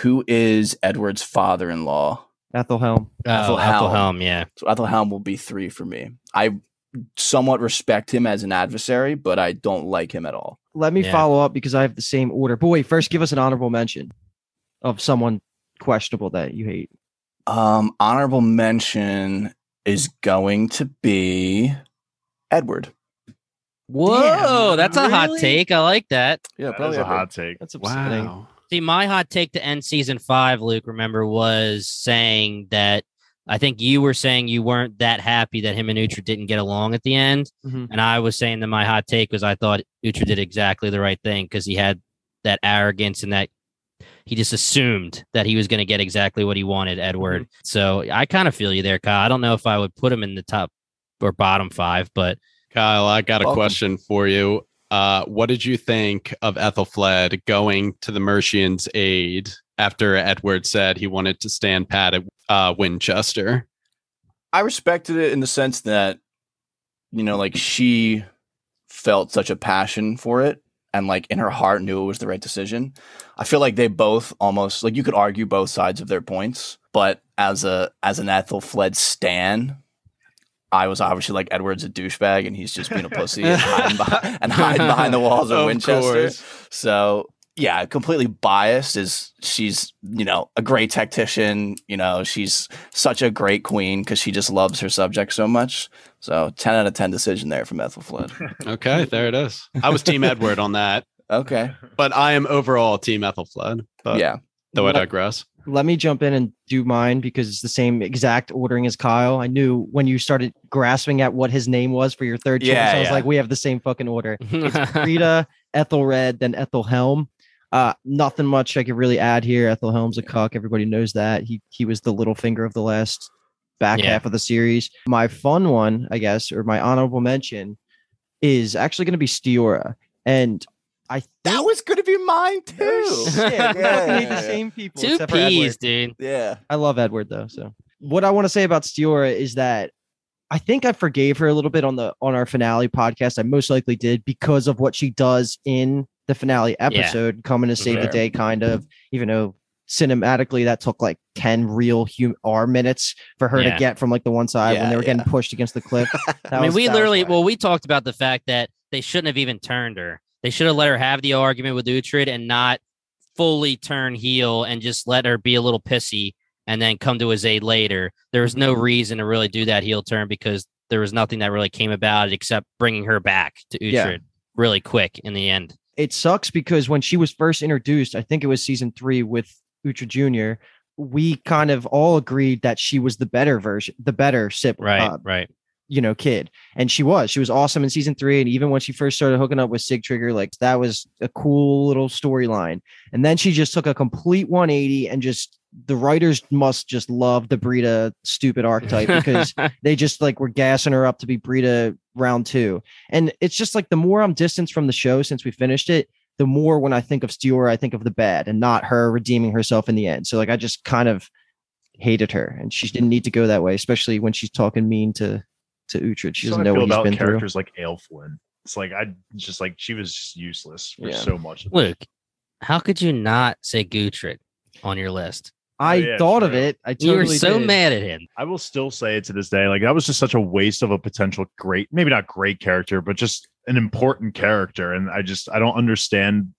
who is Edward's father in law. Ethelhelm. Oh, Ethelhelm. Ethelhelm, yeah. So Ethelhelm will be three for me. I somewhat respect him as an adversary, but I don't like him at all. Let me Yeah. follow up because I have the same order. But wait, first give us an honorable mention of someone questionable that you hate. Um, honorable mention is going to be Edward. Whoa, that's a hot take. I like that. Yeah, That probably is a Edward. hot take. That's upsetting. Wow. See, my hot take to end season five, Luke, remember, was saying that I think you were saying you weren't that happy that him and Uhtred didn't get along at the end. Mhm. And I was saying that my hot take was I thought Uhtred did exactly the right thing because he had that arrogance and that he just assumed that he was going to get exactly what he wanted, Edward. So I kind of feel you there, Kyle. I don't know if I would put him in the top or bottom five, but Kyle, I got a Welcome. question for you. Uh, what did you think of Ethelflaed going to the Mercians' aid after Edward said he wanted to stand pat at uh, Winchester? I respected it in the sense that, you know, like she felt such a passion for it. and like in her heart knew it was the right decision. I feel like they both almost like you could argue both sides of their points, but as a as an Ethelflaed stan, I was obviously like Edward's a douchebag and he's just being a pussy and hiding behind, and hiding behind the walls of, Of Winchester. course. So yeah, completely biased is she's, you know, a great tactician. You know, she's such a great queen because she just loves her subject so much. So 10 out of 10 decision there from Ethelflaed. Okay, there it is. I was Team Edward on that, Okay. but I am overall Team Ethelflaed. But yeah. though I digress. Let me jump in and do mine because it's the same exact ordering as Kyle. I knew when you started grasping at what his name was for your third choice, Yeah, I was yeah. like, we have the same fucking order. It's Rita, Ethelred, then Ethelhelm. Uh, nothing much I could really add here. Ethelhelm's a cuck. Everybody knows that. He he was the little finger of the last back Yeah. half of the series. My fun one, I guess, or my honorable mention is actually going to be Stiorra. And I That was going to be mine too. Oh, shit, we Yeah, yeah, the yeah. same people. Two except peas, dude. Yeah. I love Edward though. So what I want to say about Stiorra is that I think I forgave her a little bit on the on our finale podcast. I most likely did because of what she does in the finale episode, coming to save the day, kind of. Even though cinematically that took like ten real hum- R minutes for her Yeah. to get from like the one side when they were getting yeah. pushed against the cliff. I mean, was- we literally, well, we talked about the fact that they shouldn't have even turned her. They should have let her have the argument with Uhtred and not fully turn heel and just let her be a little pissy and then come to his aid later. There was no reason to really do that heel turn because there was nothing that really came about it except bringing her back to Uhtred Yeah. really quick in the end. it sucks because when she was first introduced, I think it was season three with Uhtred Jr., we kind of all agreed that she was the better version, the better sip, Right, uh, right. You know, kid. And she was. She was awesome in season three. And even when she first started hooking up with Sigtryggr, like that was a cool little storyline. And then she just took a complete 180 and just the writers must just love the Brida stupid archetype because they just like were gassing her up to be Brida round two. And it's just like the more I'm distanced from the show since we finished it, the more when I think of Stiorra, I think of the bad and not her redeeming herself in the end. So like I just kind of hated her and she didn't need to go that way, especially when she's talking mean to to Uhtred. She doesn't know what he's about been through. characters like Aelflin. It's like I just like she was just useless for Yeah. so much. Of it. Luke, how could you not say Guthred on your list? I oh, yeah, thought of it. I You were so did. mad at him. I will still say it to this day. Like that was just such a waste of a potential great, maybe not great character, but just an important character. And I just I don't understand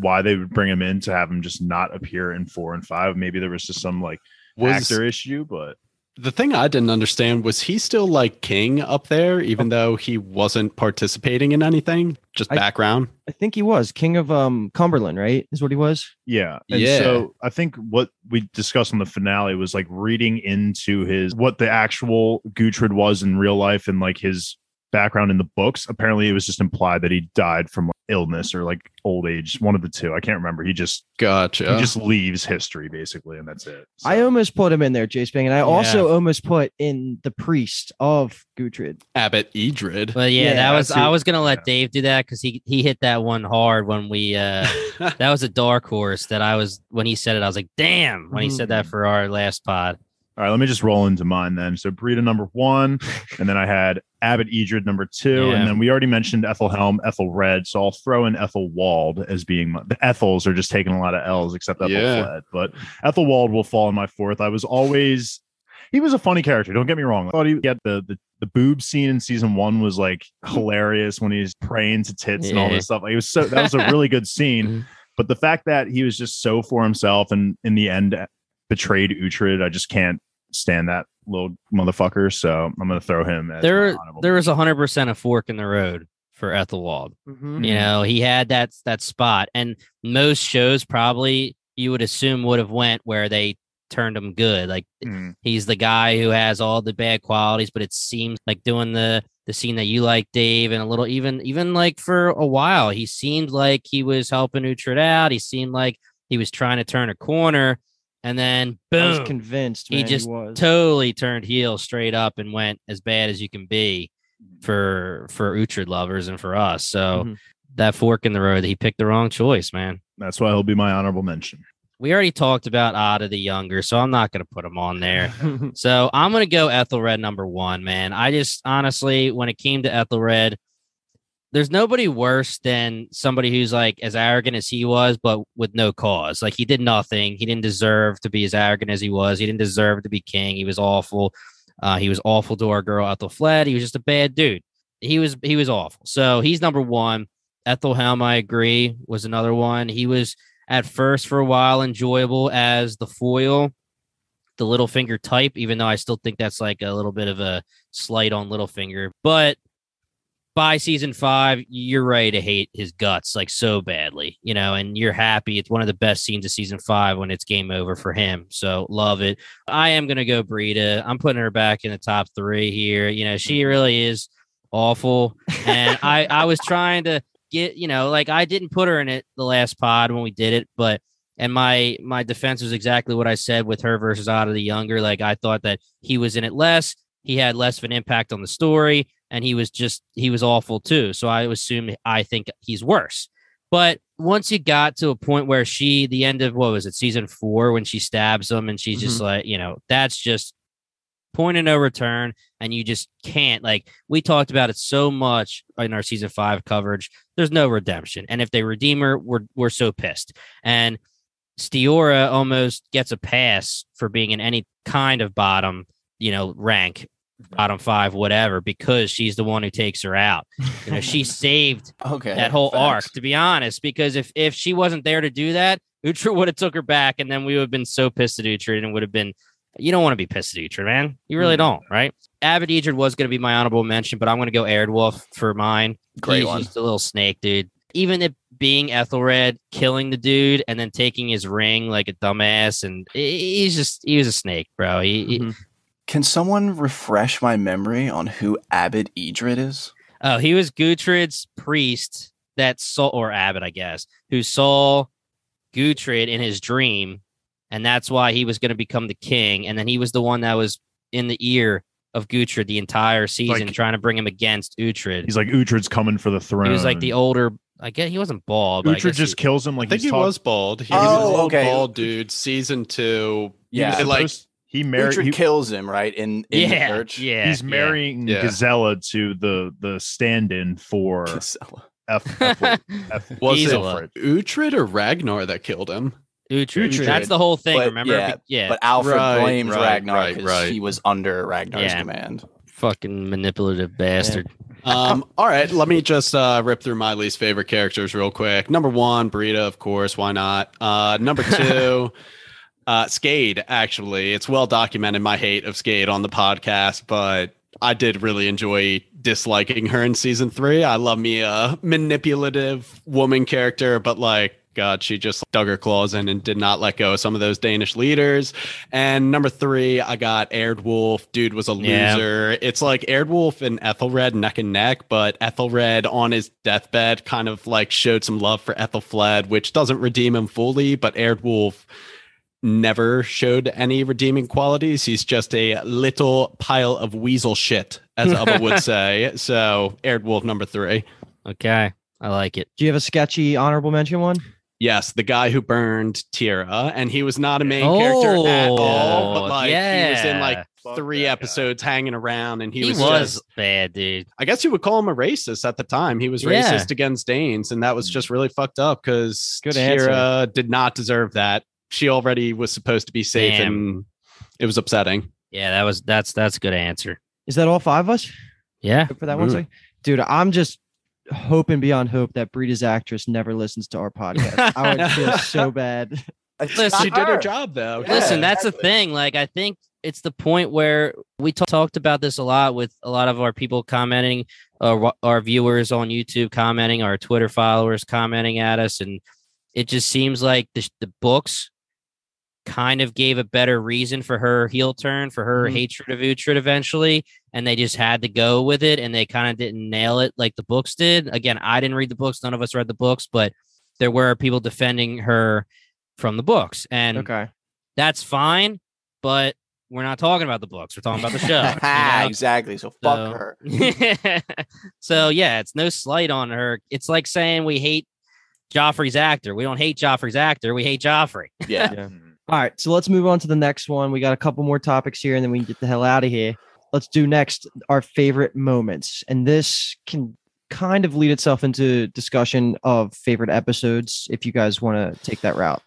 why they would bring him in to have him just not appear in four and five. Maybe there was just some like Was actor issue, but the thing I didn't understand was he still like king up there, even though he wasn't participating in anything, just I- background. I think he was king of um Cumberland, right? Is what he was. yeah. And Yeah. so I think what we discussed on the finale was like reading into his what the actual Guthred was in real life and like his background in the books. Apparently it was just implied that he died from like, illness or like old age, one of the two. I can't remember. He just Gotcha. he just leaves history basically, and that's it. So- I almost put him in there, Jace Bang, and I also almost put in the priest of Guthred. Abbot Eadred. But yeah, Yeah, that was that's I was gonna let yeah. Dave do that because he he hit that one hard when we uh that was a dark horse that I was when he said it, I was like, damn, when he said that Mhm. for our last pod. All right, let me just roll into mine then. So Brita number one, and then I had Abbot Eadred number two, Yeah. and then we already mentioned Ethelhelm, Ethelred. So I'll throw in Ethelwald as being my, the Ethels are just taking a lot of L's except Ethelflaed. Yeah. But Ethelwald will fall in my fourth. I was always he was a funny character. Don't get me wrong. I thought he had the the the boob scene in season one was like hilarious when he's praying to tits and all this stuff. Like, it was so that was a really good scene. But the fact that he was just so for himself and in the end betrayed Uhtred, I just can't stand that little motherfucker. So I'm gonna throw him. As There honorable there was hundred percent a fork in the road for Ethelwald. Mm-hmm. You know, he had that that spot, and most shows probably you would assume would have went where they turned him good. Like Mm. he's the guy who has all the bad qualities, but it seems like doing the the scene that you like, Dave, and a little even even like for a while, he seemed like he was helping Uhtred out. He seemed like he was trying to turn a corner, and then I was boom, convinced. He Man, just was. totally turned heel straight up and went as bad as you can be for for Uhtred lovers and for us. So Mhm. that fork in the road, he picked the wrong choice, man. That's why he'll be my honorable mention. We already talked about Odda the Younger, so I'm not going to put him on there. So I'm going to go Ethelred number one, man. I just honestly, when it came to Ethelred, there's nobody worse than somebody who's like as arrogant as he was, but with no cause. Like he did nothing. He didn't deserve to be as arrogant as he was. He didn't deserve to be king. He was awful. Uh, he was awful to our girl Ethelflaed. He was just a bad dude. He was he was awful. So he's number one. Ethelhelm, I agree, was another one. He was at first for a while enjoyable as the foil, the Littlefinger type, even though I still think that's like a little bit of a slight on Littlefinger. But by season five, you're ready to hate his guts like so badly, you know, and you're happy. It's one of the best scenes of season five when it's game over for him. So love it. I am going to go Brida. I'm putting her back in the top three here. You know, she really is awful. And I, I was trying to get, you know, like I didn't put her in it the last pod when we did it, but and my my defense was exactly what I said with her versus Odda the Younger. Like I thought that he was in it less. He had less of an impact on the story and he was just he was awful too. So I assume I think he's worse. But once you got to a point where she, the end of what was it, season four, when she stabs him and she's mm-hmm. just like, you know, that's just point of no return. And you just can't, like, we talked about it so much in our season five coverage. There's no redemption. And if they redeem her, we're, we're so pissed. And Stiorra almost gets a pass for being in any kind of bottom, you know, rank bottom five, whatever, because she's the one who takes her out. You know, she saved okay, that whole facts. arc, to be honest, because if if she wasn't there to do that, Uhtred would have took her back, and then we would have been so pissed at Uhtred and would have been. You don't want to be pissed at Uhtred, man. You really mm. don't, right? Abbot Eadred was going to be my honorable mention, but I'm going to go Eardwulf for mine. Great He's one. just a little snake, dude. Even if being Ethelred, killing the dude, and then taking his ring like a dumbass, and he's just he was a snake, bro. He, mm-hmm. Can someone refresh my memory on who Abbot Eadred is? Oh, he was Guthred's priest that saw, or Abbot, I guess, who saw Guthred in his dream, and that's why he was going to become the king. And then he was the one that was in the ear of Guthred the entire season, like, trying to bring him against Uhtred. He's like Uhtred's coming for the throne. He was like the older. I guess he wasn't bald. Uhtred just he, kills him. Like I think he talk- was bald. He oh, was okay. bald dude. Season two. Yeah, like he married. He kills him right in, in yeah, the church. Yeah, he's marrying yeah. Gisela to the the stand-in for Gisela. F, F, F, was Gisela. it Uhtred or Ragnar that killed him? Uhtred. Uhtred. That's the whole thing. But, remember? yeah, yeah. But Alfred Right, blames right, Ragnar right, because right. he was under Ragnar's Yeah. command. fucking manipulative bastard. Um, all right, let me just uh, rip through my least favorite characters real quick. Number one, Brida, of course. Why not? Uh, number two, uh, Skade. Actually, it's well documented my hate of Skade on the podcast, but I did really enjoy disliking her in season three. I love me a manipulative woman character, but like. God, she just dug her claws in and did not let go of some of those Danish leaders. And number three, I got Eardwulf. Dude was a Yeah. loser. It's like Eardwulf and Ethelred neck and neck, but Ethelred on his deathbed kind of like showed some love for Ethelflaed, which doesn't redeem him fully, but Eardwulf never showed any redeeming qualities. He's just a little pile of weasel shit, as Ubba would say. So Eardwulf number three. Okay, I like it. Do you have a sketchy honorable mention one? Yes, the guy who burned Thyra, and he was not a main character at oh, all, but Oh, like he was in like Fuck three that guy. episodes hanging around, and he, He, was, was, just bad, dude. I guess you would call him a racist at the time. He was Yeah. racist against Danes, and that was just really fucked up because Good Thyra did not deserve that. She already was supposed to be safe, Damn. and it was upsetting. Yeah, that was that's that's a good answer. Is that all five of us Yeah, for that one? Mm. second? Dude, I'm just hoping beyond hope that Brida's actress never listens to our podcast. I would feel so bad. Listen, she did her job though. Yeah, Listen, that's the thing. Like, I think it's the point where we ta- talked about this a lot with a lot of our people commenting, or our viewers on YouTube commenting, our Twitter followers commenting at us, and it just seems like the, the books kind of gave a better reason for her heel turn, for her Mhm. hatred of Uhtred eventually, and they just had to go with it, and they kind of didn't nail it like the books did. Again, I didn't read the books; none of us read the books, but there were people defending her from the books, and Okay. that's fine, but we're not talking about the books. We're talking about the show. you know? exactly. So fuck So- her. so yeah, it's no slight on her. It's like saying we hate Joffrey's actor. We don't hate Joffrey's actor. We hate Joffrey. Yeah. Yeah. All right. So let's move on to the next one. We got a couple more topics here and then we can get the hell out of here. Let's do next our favorite moments. And this can kind of lead itself into discussion of favorite episodes. If you guys want to take that route.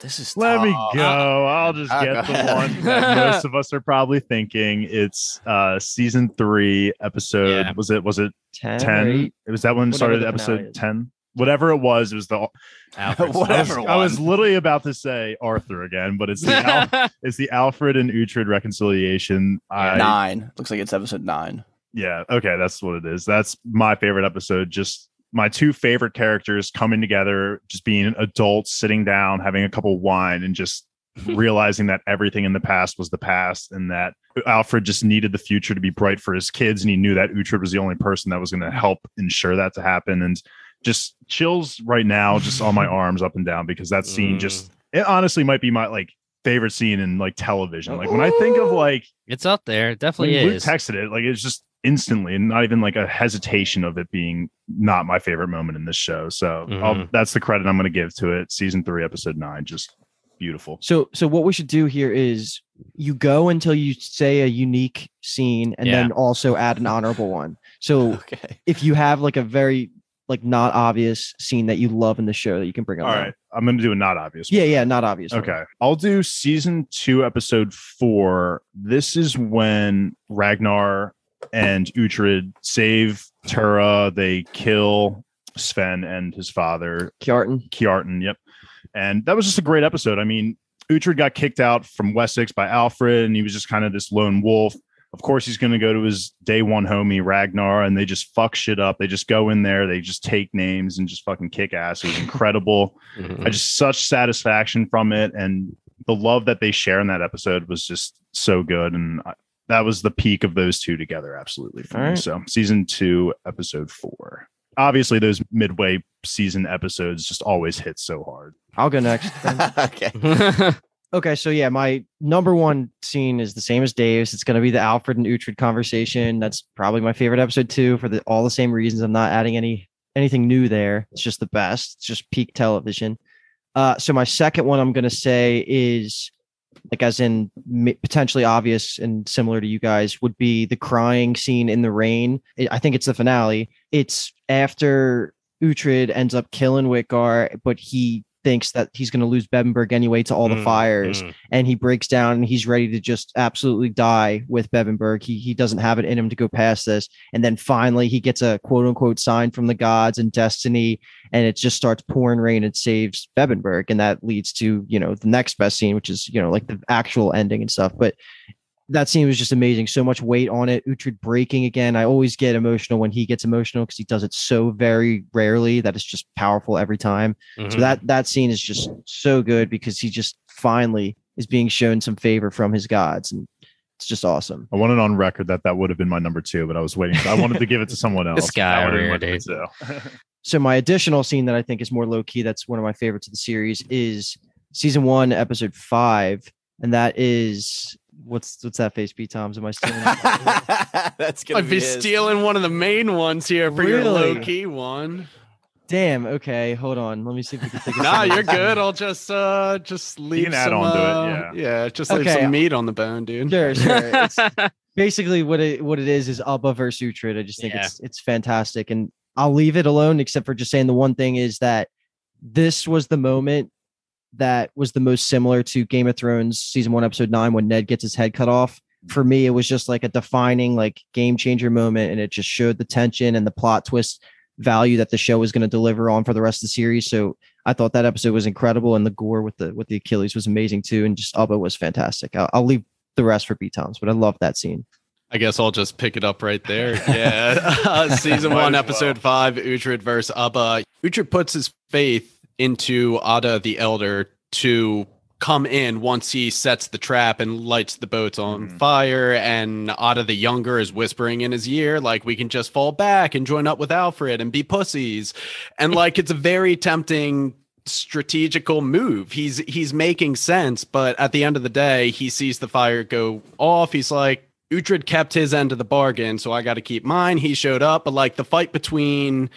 This is Let me go. I'll just get go the one that most of us are probably thinking. It's uh season three, episode. Yeah. Was it was it 10, 10? It was that one Whatever started episode 10. Whatever it was, it was the Alfred's- I was, Whatever I was literally about to say Arthur again, but it's the Al- it's the Alfred and Uhtred reconciliation. I nine. Looks like it's episode nine. yeah, okay, that's what it is. That's my favorite episode. Just my two favorite characters coming together, just being adults, sitting down, having a cup of wine, and just realizing that everything in the past was the past, and that Alfred just needed the future to be bright for his kids, and he knew that Uhtred was the only person that was going to help ensure that to happen, and just chills right now, just on my arms up and down because that scene just it honestly might be my like favorite scene in like television. Like when I think of like it's up there. It when definitely Luke is. texted it, like it's just instantly and not even like a hesitation of it being not my favorite moment in this show. So I'll, Mhm. that's the credit I'm going to give to it. Season three, episode nine, just beautiful. So so what we should do here is you go until you say a unique scene and Yeah. then also add an honorable one. So Okay. if you have like a very like not obvious scene that you love in the show that you can bring up. All now. I'm going to do a not obvious. Yeah, one. yeah, not obvious. one. Okay. I'll do season two, episode four. This is when Ragnar and Uhtred save Thyra. They kill Sven and his father, Kjartan. Kjartan. Yep. And that was just a great episode. I mean, Uhtred got kicked out from Wessex by Alfred, and he was just kind of this lone wolf. Of course, he's going to go to his day one homie, Ragnar, and they just fuck shit up. They just go in there, they just take names and just fucking kick ass. It was incredible. Mhm. I just such satisfaction from it, and the love that they share in that episode was just so good, and I, that was the peak of those two together, absolutely for All me. right. So, season two, episode four. Obviously, those midway season episodes just always hit so hard. I'll go next. okay. Okay, so yeah, my number one scene is the same as Dave's. It's going to be the Alfred and Uhtred conversation. That's probably my favorite episode too, for the all the same reasons. I'm not adding any anything new there. It's just the best. It's just peak television. Uh, so my second one I'm going to say is like as in potentially obvious and similar to you guys would be the crying scene in the rain. I I think it's the finale. It's after Uhtred ends up killing Wickar, but he thinks that he's going to lose Bebbanburg anyway to all the Mm, fires mm. and he breaks down and he's ready to just absolutely die with Bebbanburg. He he doesn't have it in him to go past this. And then finally he gets a quote unquote sign from the gods and destiny, and it just starts pouring rain and saves Bebbanburg. And that leads to, you know, the next best scene, which is, you know, like the actual ending and stuff. But that scene was just amazing. So much weight on it. Uhtred breaking again. I always get emotional when he gets emotional because he does it so very rarely that it's just powerful every time. So Mhm. that that scene is just so good because he just finally is being shown some favor from his gods, and it's just awesome. I wanted on record that that would have been my number two, but I was waiting. I wanted to give it to someone else. This guy That over here, my. So my additional scene that I think is more low key, that's one of my favorites of the series, is season one, episode five, and that is what's what's that face, P. Toms? Am I stealing? That's gonna I'd be his. stealing one of the main ones here for your low key one. Damn. Okay, hold on. Let me see if we can think. Of Nah, you're good. I'll just uh just leave can add some, on to it, uh, yeah. yeah, just leave Okay. some meat on the bone, dude. Sure, sure. It's, basically what it what it is is Ubba versus Uhtred. I just think Yeah. it's it's fantastic, and I'll leave it alone except for just saying the one thing is that this was the moment that was the most similar to Game of Thrones season one episode nine when Ned gets his head cut off. For me, it was just like a defining like game changer moment, and it just showed the tension and the plot twist value that the show was going to deliver on for the rest of the series. So I thought that episode was incredible, and the gore with the with the Achilles was amazing too, and just Ubba was fantastic. I'll, I'll leave the rest for B Toms, but I love that scene. I guess I'll just pick it up right there. Yeah. Uh, season one, episode well. five, Uhtred versus Ubba. Uhtred puts his faith into Odda the Elder to come in once he sets the trap and lights the boats on Mhm. fire. And Odda the Younger is whispering in his ear, like, we can just fall back and join up with Alfred and be pussies. And like, it's a very tempting strategical move. He's he's making sense, but at the end of the day, he sees the fire go off. He's like, Uhtred kept his end of the bargain, so I got to keep mine. He showed up, but like the fight between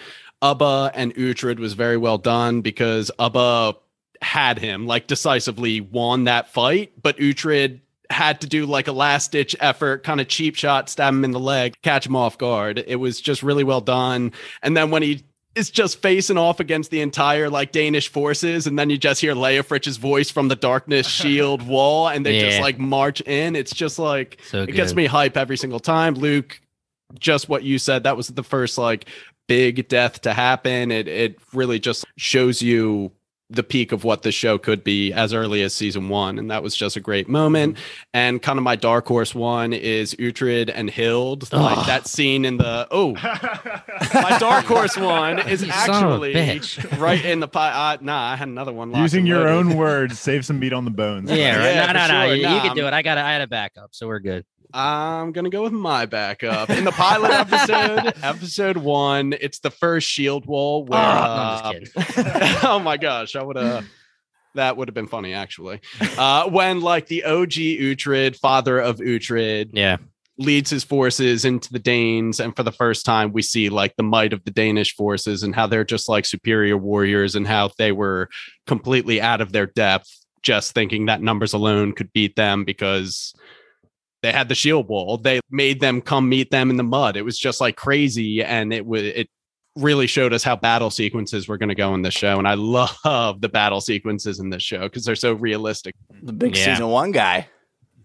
Ubba and Uhtred was very well done because Ubba had him, like decisively won that fight, but Uhtred had to do like a last ditch effort, kind of cheap shot, stab him in the leg, catch him off guard. It was just really well done. And then when he is just facing off against the entire like Danish forces, and then you just hear Leofric's voice from the darkness shield wall, and they just like march in. It's just like So it gets me hype every single time. Luke, just what you said, that was the first like big death to happen. It it really just shows you the peak of what the show could be as early as season one. And that was just a great moment. And kind of my dark horse one is Uhtred and Hild. Like that scene in the oh my dark horse one is You son of a actually right in the pie. Uh, nah, I had another one. locked Using your loaded. own words, save some meat on the bones. Yeah, right. Yeah, no, no, for no. sure. You, you can do I'm- it. I got. I had a backup, so we're good. I'm gonna go with my backup in the pilot episode, episode one. It's the first shield wall where. Oh, uh, I'm just kidding. oh my gosh, I would have. That would have been funny, actually. Uh, when like the OG Uhtred, father of Uhtred, Yeah, leads his forces into the Danes, and for the first time, we see like the might of the Danish forces and how they're just like superior warriors, and how they were completely out of their depth, just thinking that numbers alone could beat them because they had the shield wall. They made them come meet them in the mud. It was just like crazy, and it was it really showed us how battle sequences were going to go in this show. And I love the battle sequences in this show because they're so realistic. The big Yeah. season one guy.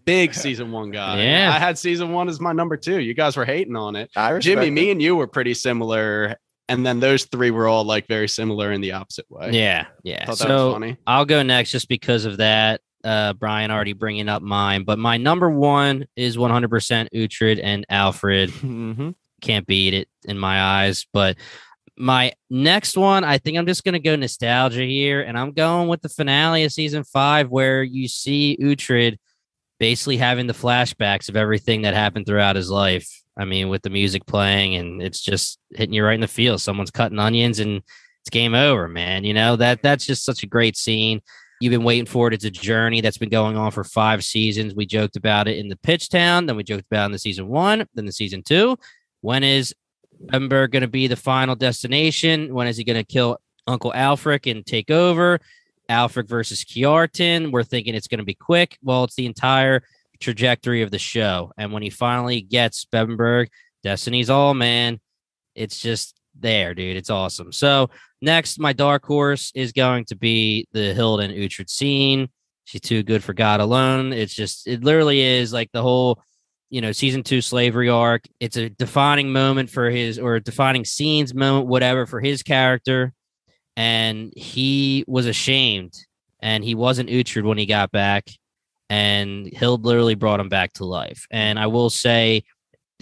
Big season one guy. Yeah. I had season one as my number two. You guys were hating on it. I respect Jimmy, it. me and you were pretty similar. And then those three were all like very similar in the opposite way. yeah, yeah. thought that was So funny. I'll go next just because of that. Uh, Brian already bringing up mine, but my number one is 100% Uhtred and Alfred. Mhm. Can't beat it in my eyes. But my next one, I think I'm just going to go nostalgia here, and I'm going with the finale of season five, where you see Uhtred basically having the flashbacks of everything that happened throughout his life. I mean, with the music playing, and it's just hitting you right in the feel. Someone's cutting onions, and it's game over, man. You know that that's just such a great scene. You've been waiting for it. It's a journey that's been going on for five seasons. We joked about it in the pitch town, then we joked about it in the season one, then the season two. When is Bebbanburg going to be the final destination? When is he going to kill Uncle Aelfric and take over? Aelfric versus Kjartan. We're thinking it's going to be quick. Well, it's the entire trajectory of the show. And when he finally gets Bebbanburg, Destiny's all, man. It's just there, dude. It's awesome. So next, my dark horse is going to be the Hild and Uhtred scene. She's too good for God alone. It's just, it literally is like the whole, you know, season two slavery arc. It's a defining moment for his, or defining scenes moment, whatever, for his character. And he was ashamed and he wasn't Uhtred when he got back. And Hild literally brought him back to life. And I will say,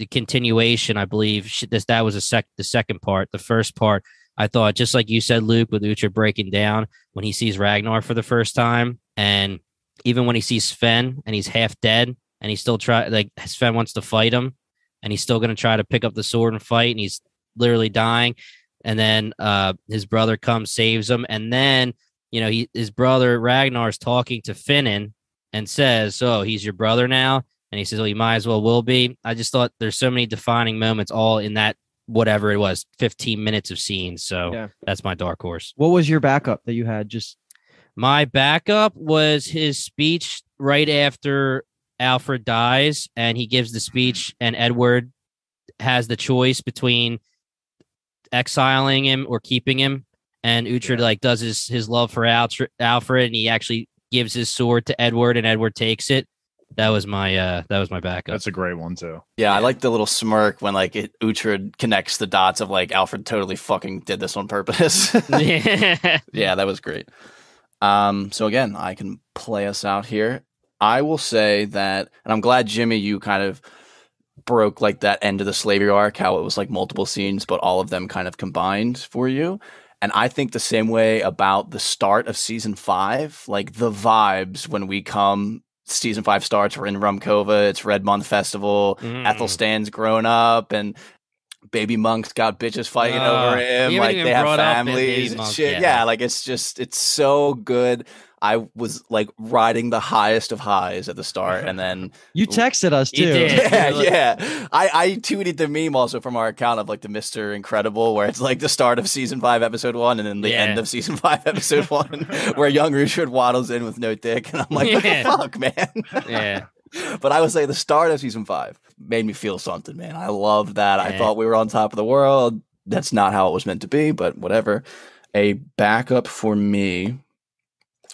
the continuation, I believe this that was a sec the second part. The first part, I thought just like you said, Luke, with Uhtred breaking down when he sees Ragnar for the first time, and even when he sees Sven and he's half dead, and he still try like Sven wants to fight him, and he's still gonna try to pick up the sword and fight, and he's literally dying, and then uh his brother comes saves him, and then you know he his brother Ragnar's talking to Finan and says, "So he's your brother now." And he says, "Well, you might as well will be." I just thought there's so many defining moments, all in that whatever it was, 15 minutes of scenes. So Yeah. that's my dark horse. What was your backup that you had? Just My backup was his speech right after Alfred dies, and he gives the speech, and Edward has the choice between exiling him or keeping him. And Uhtred like does his his love for Alfred, and he actually gives his sword to Edward, and Edward takes it. That was my uh that was my backup. That's a great one too. Yeah, I like the little smirk when like it, Uhtred connects the dots of like Alfred totally fucking did this on purpose. yeah. yeah, that was great. Um, so again, I can play us out here. I will say that, and I'm glad Jimmy, you kind of broke like that end of the slavery arc, how it was like multiple scenes, but all of them kind of combined for you. And I think the same way about the start of season five, like the vibes when we come, season five starts, we're in Rumkova, it's Red Month Festival, Mm. Aethelstan's grown up, and Baby Monk's got bitches fighting Ah, over him. Like they have brought up Baby families and shit. yet. Yeah, like it's just it's so good. I was like riding the highest of highs at the start, and then you texted us too. did. yeah, yeah. I I tweeted the meme also from our account of like the Mister Incredible, where it's like the start of season five, episode one, and then the Yeah. end of season five, episode one, where young Richard waddles in with no dick, and I'm like, what Yeah. the fuck, man? yeah. but I would say the start of season five made me feel something, man. I love that. I thought we were on top of the world. That's not how it was meant to be, but whatever. A backup for me,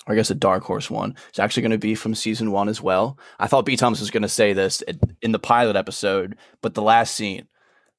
or I guess a dark horse one, is actually going to be from season one as well. I thought B. Thomas was going to say this in- the pilot episode, but the last scene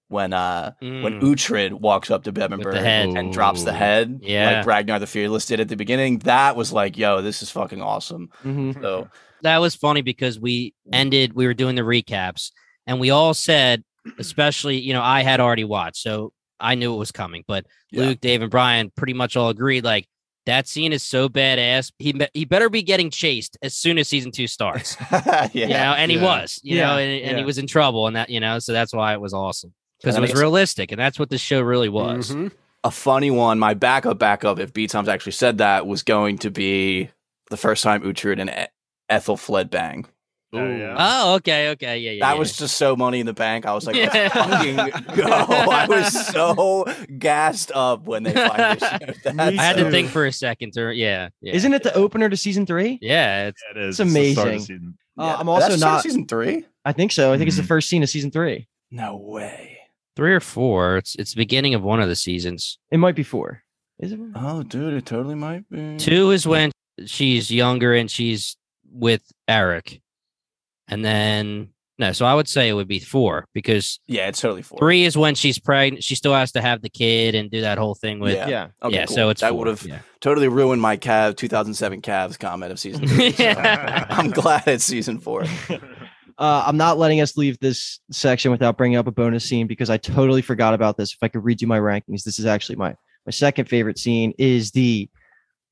when uh when Mm. Uhtred walks up to Bebbanburg and drops the head, Yeah. like Ragnar the Fearless did at the beginning, that was like, yo, this is fucking awesome. Mhm. So that was funny because we ended we were doing the recaps and we all said especially you know i had already watched so i knew it was coming but Yeah. luke dave and brian pretty much all agreed like that scene is so badass he he better be getting chased as soon as season two starts yeah, you know and he was you know Yeah, and, and he was in trouble and that you know so that's why it was awesome because it was realistic and that's what the show really was Mhm. a funny one. My backup backup, if B Tom's actually said that, was going to be the first time Uhtred and Ethelflaed Bang. Oh, yeah. oh okay okay yeah yeah That yeah. was just so money in the bank. I was like, let's Yeah. fucking go. I was so gassed up when they finally showed that. I had to think for a second to yeah, yeah. Isn't it the opener to season three? yeah it's Yeah, it is. It's the start amazing. season. Uh, I'm also That's not- season three. I think so. I think it's the Mhm. first scene of season three. No way. three or four. It's it's the beginning of one of the seasons. It might be four. Is it? Oh, dude, it totally might be. Two is when she's younger and she's with Eric, and then no. So I would say it would be four because Yeah, it's totally four. three is when she's pregnant. She still has to have the kid and do that whole thing with. Yeah. Yeah. Okay, yeah, cool. so it's that would have yeah. totally ruined my Cav 2007 Cavs comment of season three. so I'm glad it's season four. Uh, I'm not letting us leave this section without bringing up a bonus scene because I totally forgot about this. If I could redo my rankings, this is actually my my second favorite scene is the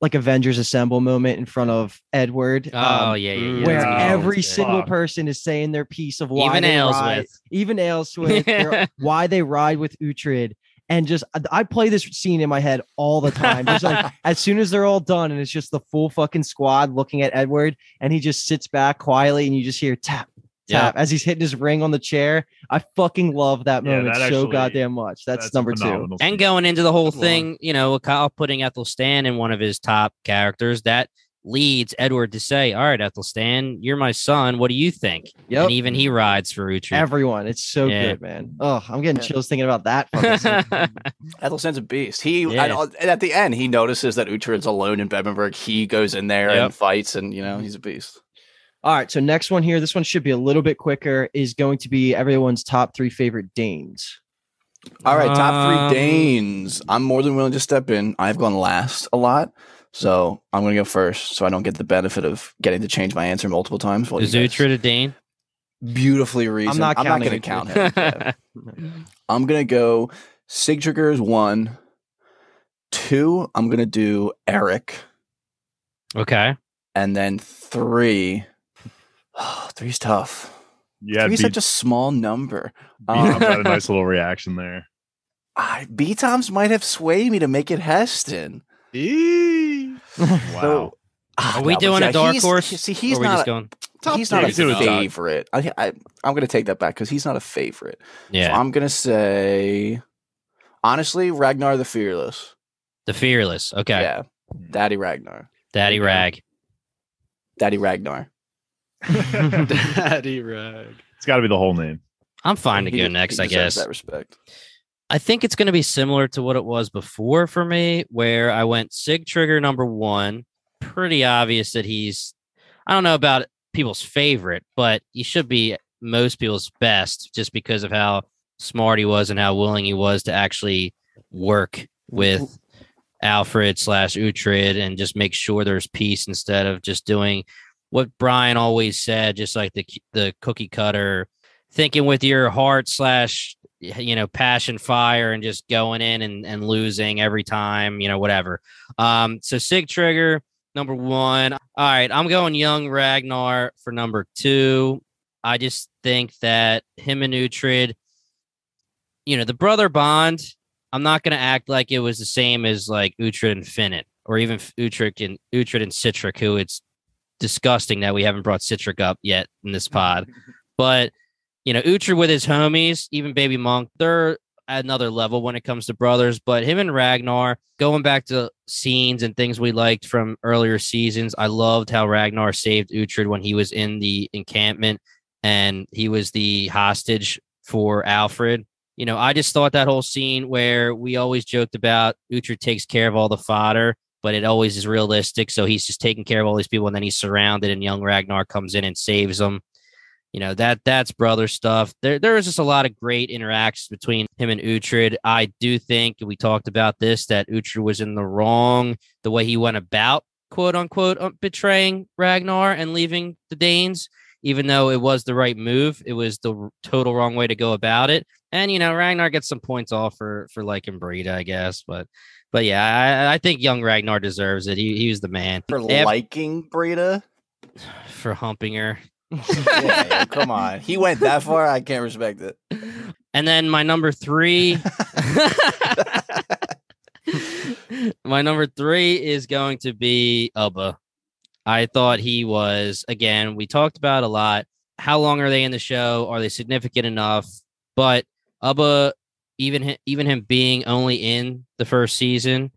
like Avengers Assemble moment in front of Edward. Oh um, yeah, yeah, yeah. where that's good. every That's good. single Fuck. person is saying their piece of why even they ride, even Aylesworth, why they ride with Uhtred. And just I- I play this scene in my head all the time. Just like as soon as they're all done, and it's just the full fucking squad looking at Edward, and he just sits back quietly, and you just hear tap Yeah. tap as he's hitting his ring on the chair. I fucking love that Yeah, moment that so actually- goddamn much. That's, a number two. phenomenal and going into the whole Good thing, you know, Kyle putting Aethelstan in one of his top characters that leads Edward to say, "All right, Aethelstan, you're my son. What do you think?" Yep. And even he rides for Uhtred. Everyone, it's so Yeah. good, man. Oh, I'm getting Yeah. chills thinking about that. fucking scene. Aethelstan's a beast. He Yeah. and, and at the end he notices that Uhtred's alone in Bebbanburg. He goes in there Yep. and fights, and you know he's a beast. All right, so next one here, this one should be a little bit quicker. Is going to be everyone's top three favorite Danes. All right, top Um, three Danes. I'm more than willing to step in. I've gone last a lot, so I'm going to go first, so I don't get the benefit of getting to change my answer multiple times. Is you guys Uhtred a Dane? beautifully reasoned. not I'm not counting going to count him. Yeah. I'm going to go Sigtryggr is one. Two, I'm going to do Eric, okay. and then three. three's tough. yeah, Three's B, such a small number. B Tom's Um, had a nice little reaction there. I, B Toms might have swayed me to make it Haesten. Eee. Wow. So, ah, Are we no, but doing yeah, a dark he's- horse? See, he's not. just going? Top he's not three a is a favorite. I, I, I'm going to take that back because he's not a favorite. So Yeah, I'm going to say, honestly, Ragnar the Fearless. the fearless. Okay, Yeah, Daddy Ragnar. Daddy Rag. Daddy Ragnar. Daddy rag. It's got to be the whole name. I'm fine to He go de- next, I guess. That respect. I think it's going to be similar to what it was before for me, where I went Sigtryggr number one. Pretty obvious that he's, I don't know about people's favorite, but he should be most people's best just because of how smart he was and how willing he was to actually work with Alfred slash Uhtred and just make sure there's peace instead of just doing what Brian always said, just like the the cookie cutter, thinking with your heart slash you know passion fire and just going in and, and losing every time you know whatever. Um so Sigtryggr number one. All right i'm going young ragnar for number two. I just think that him and Uhtred, you know the brother bond i'm not going to act like it was the same as like Uhtred and Finan or even Uhtred and Uhtred and Sihtric who it's disgusting that we haven't brought Sihtric up yet in this pod but you know, Uhtred with his homies, even Baby Monk, they're at another level when it comes to brothers. But him and Ragnar, going back to scenes and things we liked from earlier seasons, I loved how Ragnar saved Uhtred when he was in the encampment and he was the hostage for Alfred. You know, I just thought that whole scene where we always joked about Uhtred takes care of all the fodder, but it always is realistic. So he's just taking care of all these people, and then he's surrounded, and young Ragnar comes in and saves them. You know that that's brother stuff. There there was just a lot of great interactions between him and Uhtred. I do think we talked about this that Uhtred was in the wrong the way he went about quote unquote uh, betraying Ragnar and leaving the Danes even though it was the right move, it was the total wrong way to go about it. And you know, Ragnar gets some points off for for liking Brida, I guess. But but yeah, I, I think young Ragnar deserves it. He he was the man for Af- liking Brida, for humping her. yeah, yeah, come on, he went that far. I can't respect it. And then my number three. my number three is going to be Ubba. I thought he was again. We talked about a lot. How long are they in the show? Are they significant enough? But Ubba, even even him being only in the first season,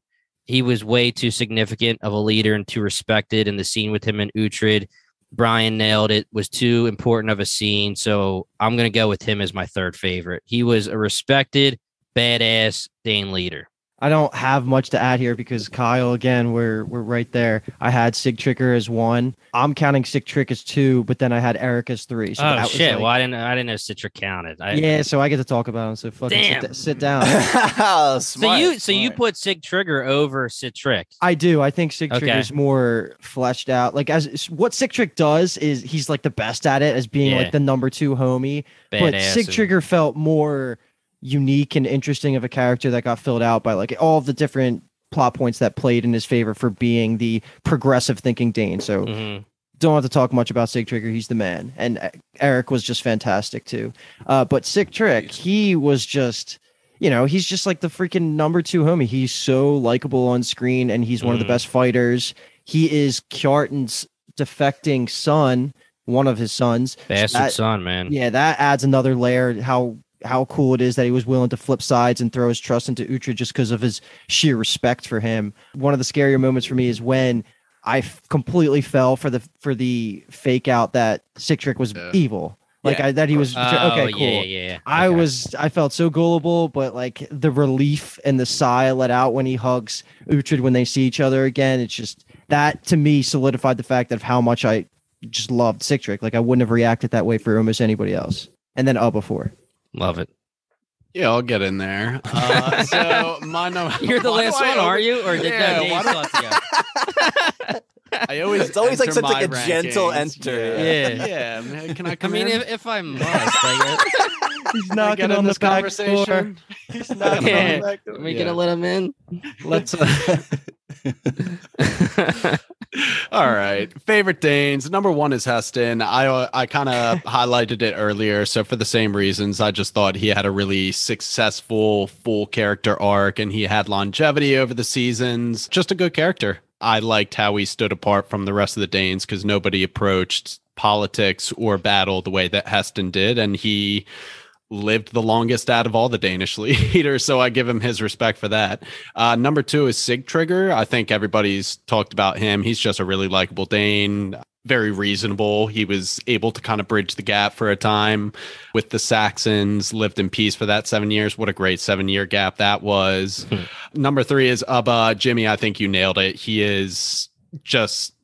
he was way too significant of a leader and too respected. in the scene with him and Uhtred, Brian nailed it. Was too important of a scene, so I'm gonna go with him as my third favorite. He was a respected, badass Dane leader. I don't have much to add here because Kyle, again, we're we're right there. I had Sigtryggr as one. I'm counting Sigtryggr as two, but then I had Eric as three. So oh shit! Like, well, I didn't I didn't know Sigtryggr counted. I, yeah, so I get to talk about him. So fucking sit, sit, down. smart, so you smart. so you put Sigtryggr over Sihtric. I do. I think Sigtryggr okay. is more fleshed out. Like as what Sihtric does is he's like the best at it as being yeah. like the number two homie. Badass but Sigtryggr and... felt more unique and interesting of a character that got filled out by like all the different plot points that played in his favor for being the progressive thinking Dane. So mm-hmm. don't have to talk much about Sigtryggr. He's the man. And uh, Eric was just fantastic too. Uh, but Sigtryggr, he was just, you know, he's just like the freaking number two homie. He's so likable on screen and he's one mm-hmm. of the mm-hmm. best fighters. He is Kjartan's defecting son, one of his sons. Bastard so that, son, man. Yeah, that adds another layer how how cool it is that he was willing to flip sides and throw his trust into Uhtred just because of his sheer respect for him. One of the scarier moments for me is when I f- completely fell for the for the fake out that Sihtric was yeah. evil. Like yeah. I, that he was oh, okay, cool. Yeah, yeah, yeah. I was I felt so gullible, but like the relief and the sigh I let out when he hugs Uhtred when they see each other again, it's just that to me solidified the fact of how much I just loved Sihtric. Like I wouldn't have reacted that way for almost anybody else. And then up before. Love it. Yeah, I'll get in there. Uh, so my number. You're the last one, are you? Or did yeah, no, Dave I always it's always like such like a rankings. gentle enter. Yeah, yeah. yeah can I come I mean, in? If, if I must, I He's knocking on the back conversation. Door. He's knocking yeah. on the back door. Are we yeah. gonna let him in? Let's. Uh... All right. Favorite Danes. Number one is Haesten. I I kind of highlighted it earlier. So for the same reasons, I just thought he had a really successful full character arc and he had longevity over the seasons. Just a good character. I liked how he stood apart from the rest of the Danes because nobody approached politics or battle the way that Haesten did. And he lived the longest out of all the Danish leaders, so I give him his respect for that. Uh, number two is Sigtryggr. I think everybody's talked about him. He's just a really likable Dane, very reasonable. He was able to kind of bridge the gap for a time with the Saxons, lived in peace for that seven years. What a great seven year gap that was. Hmm. Number three is Ubba. Jimmy, I think you nailed it. He is just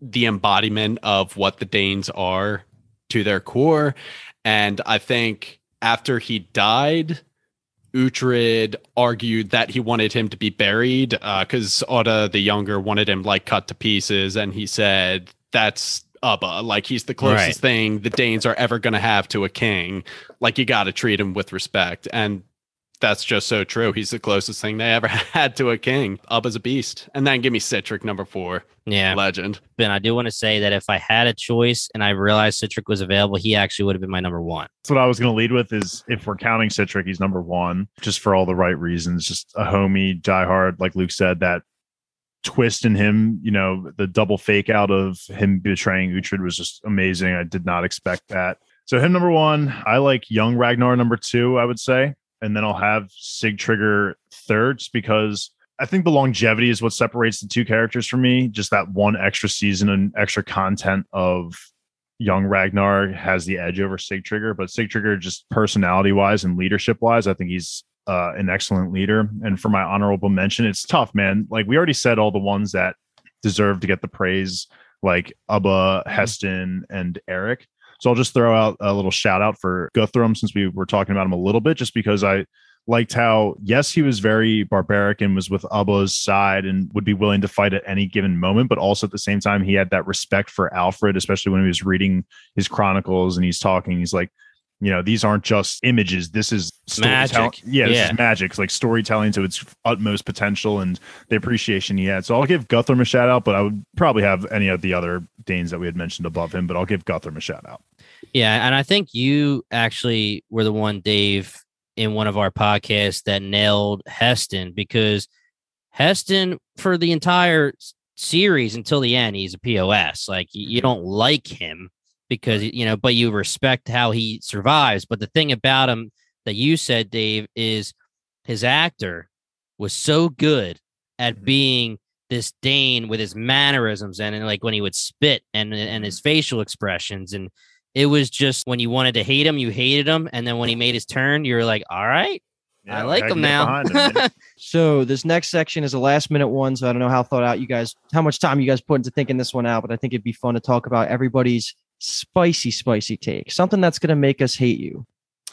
the embodiment of what the Danes are to their core. And I think after he died, Uhtred argued that he wanted him to be buried because uh, Odda the Younger wanted him like cut to pieces, and he said that's Ubba, like he's the closest right. thing the Danes are ever going to have to a king. Like you got to treat him with respect, and that's just so true. He's the closest thing they ever had to a king. Up as a beast. And then give me Sihtric number four. Yeah. Legend. Ben, I do want to say that if I had a choice and I realized Sihtric was available, he actually would have been my number one. That's what I was going to lead with is if we're counting Sihtric, he's number one, just for all the right reasons. Just a homie, diehard, like Luke said, that twist in him, you know, the double fake out of him betraying Uhtred was just amazing. I did not expect that. So him number one. I like young Ragnar number two, I would say. And then I'll have Sigtryggr third, just because I think the longevity is what separates the two characters for me. Just that one extra season and extra content of young Ragnar has the edge over Sigtryggr, but Sigtryggr, just personality wise and leadership wise, I think he's uh, an excellent leader. And for my honorable mention, it's tough, man. Like we already said, all the ones that deserve to get the praise, like Ubba, Haesten, and Eric. So I'll just throw out a little shout out for Guthrum since we were talking about him a little bit, just because I liked how yes he was very barbaric and was with Ubba's side and would be willing to fight at any given moment, but also at the same time he had that respect for Alfred, especially when he was reading his chronicles and he's talking. He's like, you know, these aren't just images. This is. Magic. Yeah, this Yeah. is magic. It's like storytelling to its utmost potential and the appreciation he had. So I'll give Guthrum a shout out, but I would probably have any of the other Danes that we had mentioned above him, but I'll give Guthrum a shout out. Yeah, and I think you actually were the one, Dave, in one of our podcasts that nailed Haesten because Haesten for the entire series until the end, he's a POS. Like you don't like him because you know, but you respect how he survives. But the thing about him that you said, Dave, is his actor was so good at mm-hmm. being this Dane with his mannerisms and, and like when he would spit and and his mm-hmm. facial expressions and it was just when you wanted to hate him, you hated him, and then when he made his turn, you were like, "All right, I like him now." So this next section is a last minute one. So I don't know how thought out you guys, how much time you guys put into thinking this one out, but I think it'd be fun to talk about everybody's spicy, spicy take. Something that's gonna make us hate you.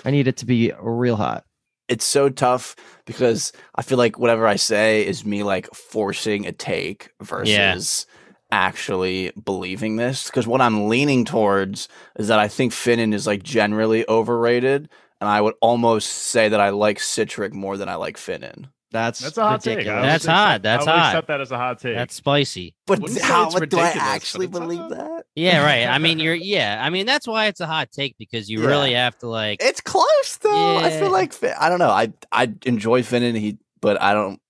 I need it to be real hot. it's so tough because I feel like whatever I say is me like forcing a take versus actually believing this. Because what I'm leaning towards is that I think Finan is like generally overrated, and I would almost say that I like Sihtric more than I like Finan. That's That's a hot take. Ridiculous. will That's accept- hot. That's I will hot. accept that as a hot take. that's spicy." But Wouldn't say how do I actually believe hot. that? Yeah, right. I mean, you're yeah. I mean, that's why it's a hot take because you Yeah. really have to like. It's close though. I feel like I don't know. I I enjoy Finan. He, but I don't.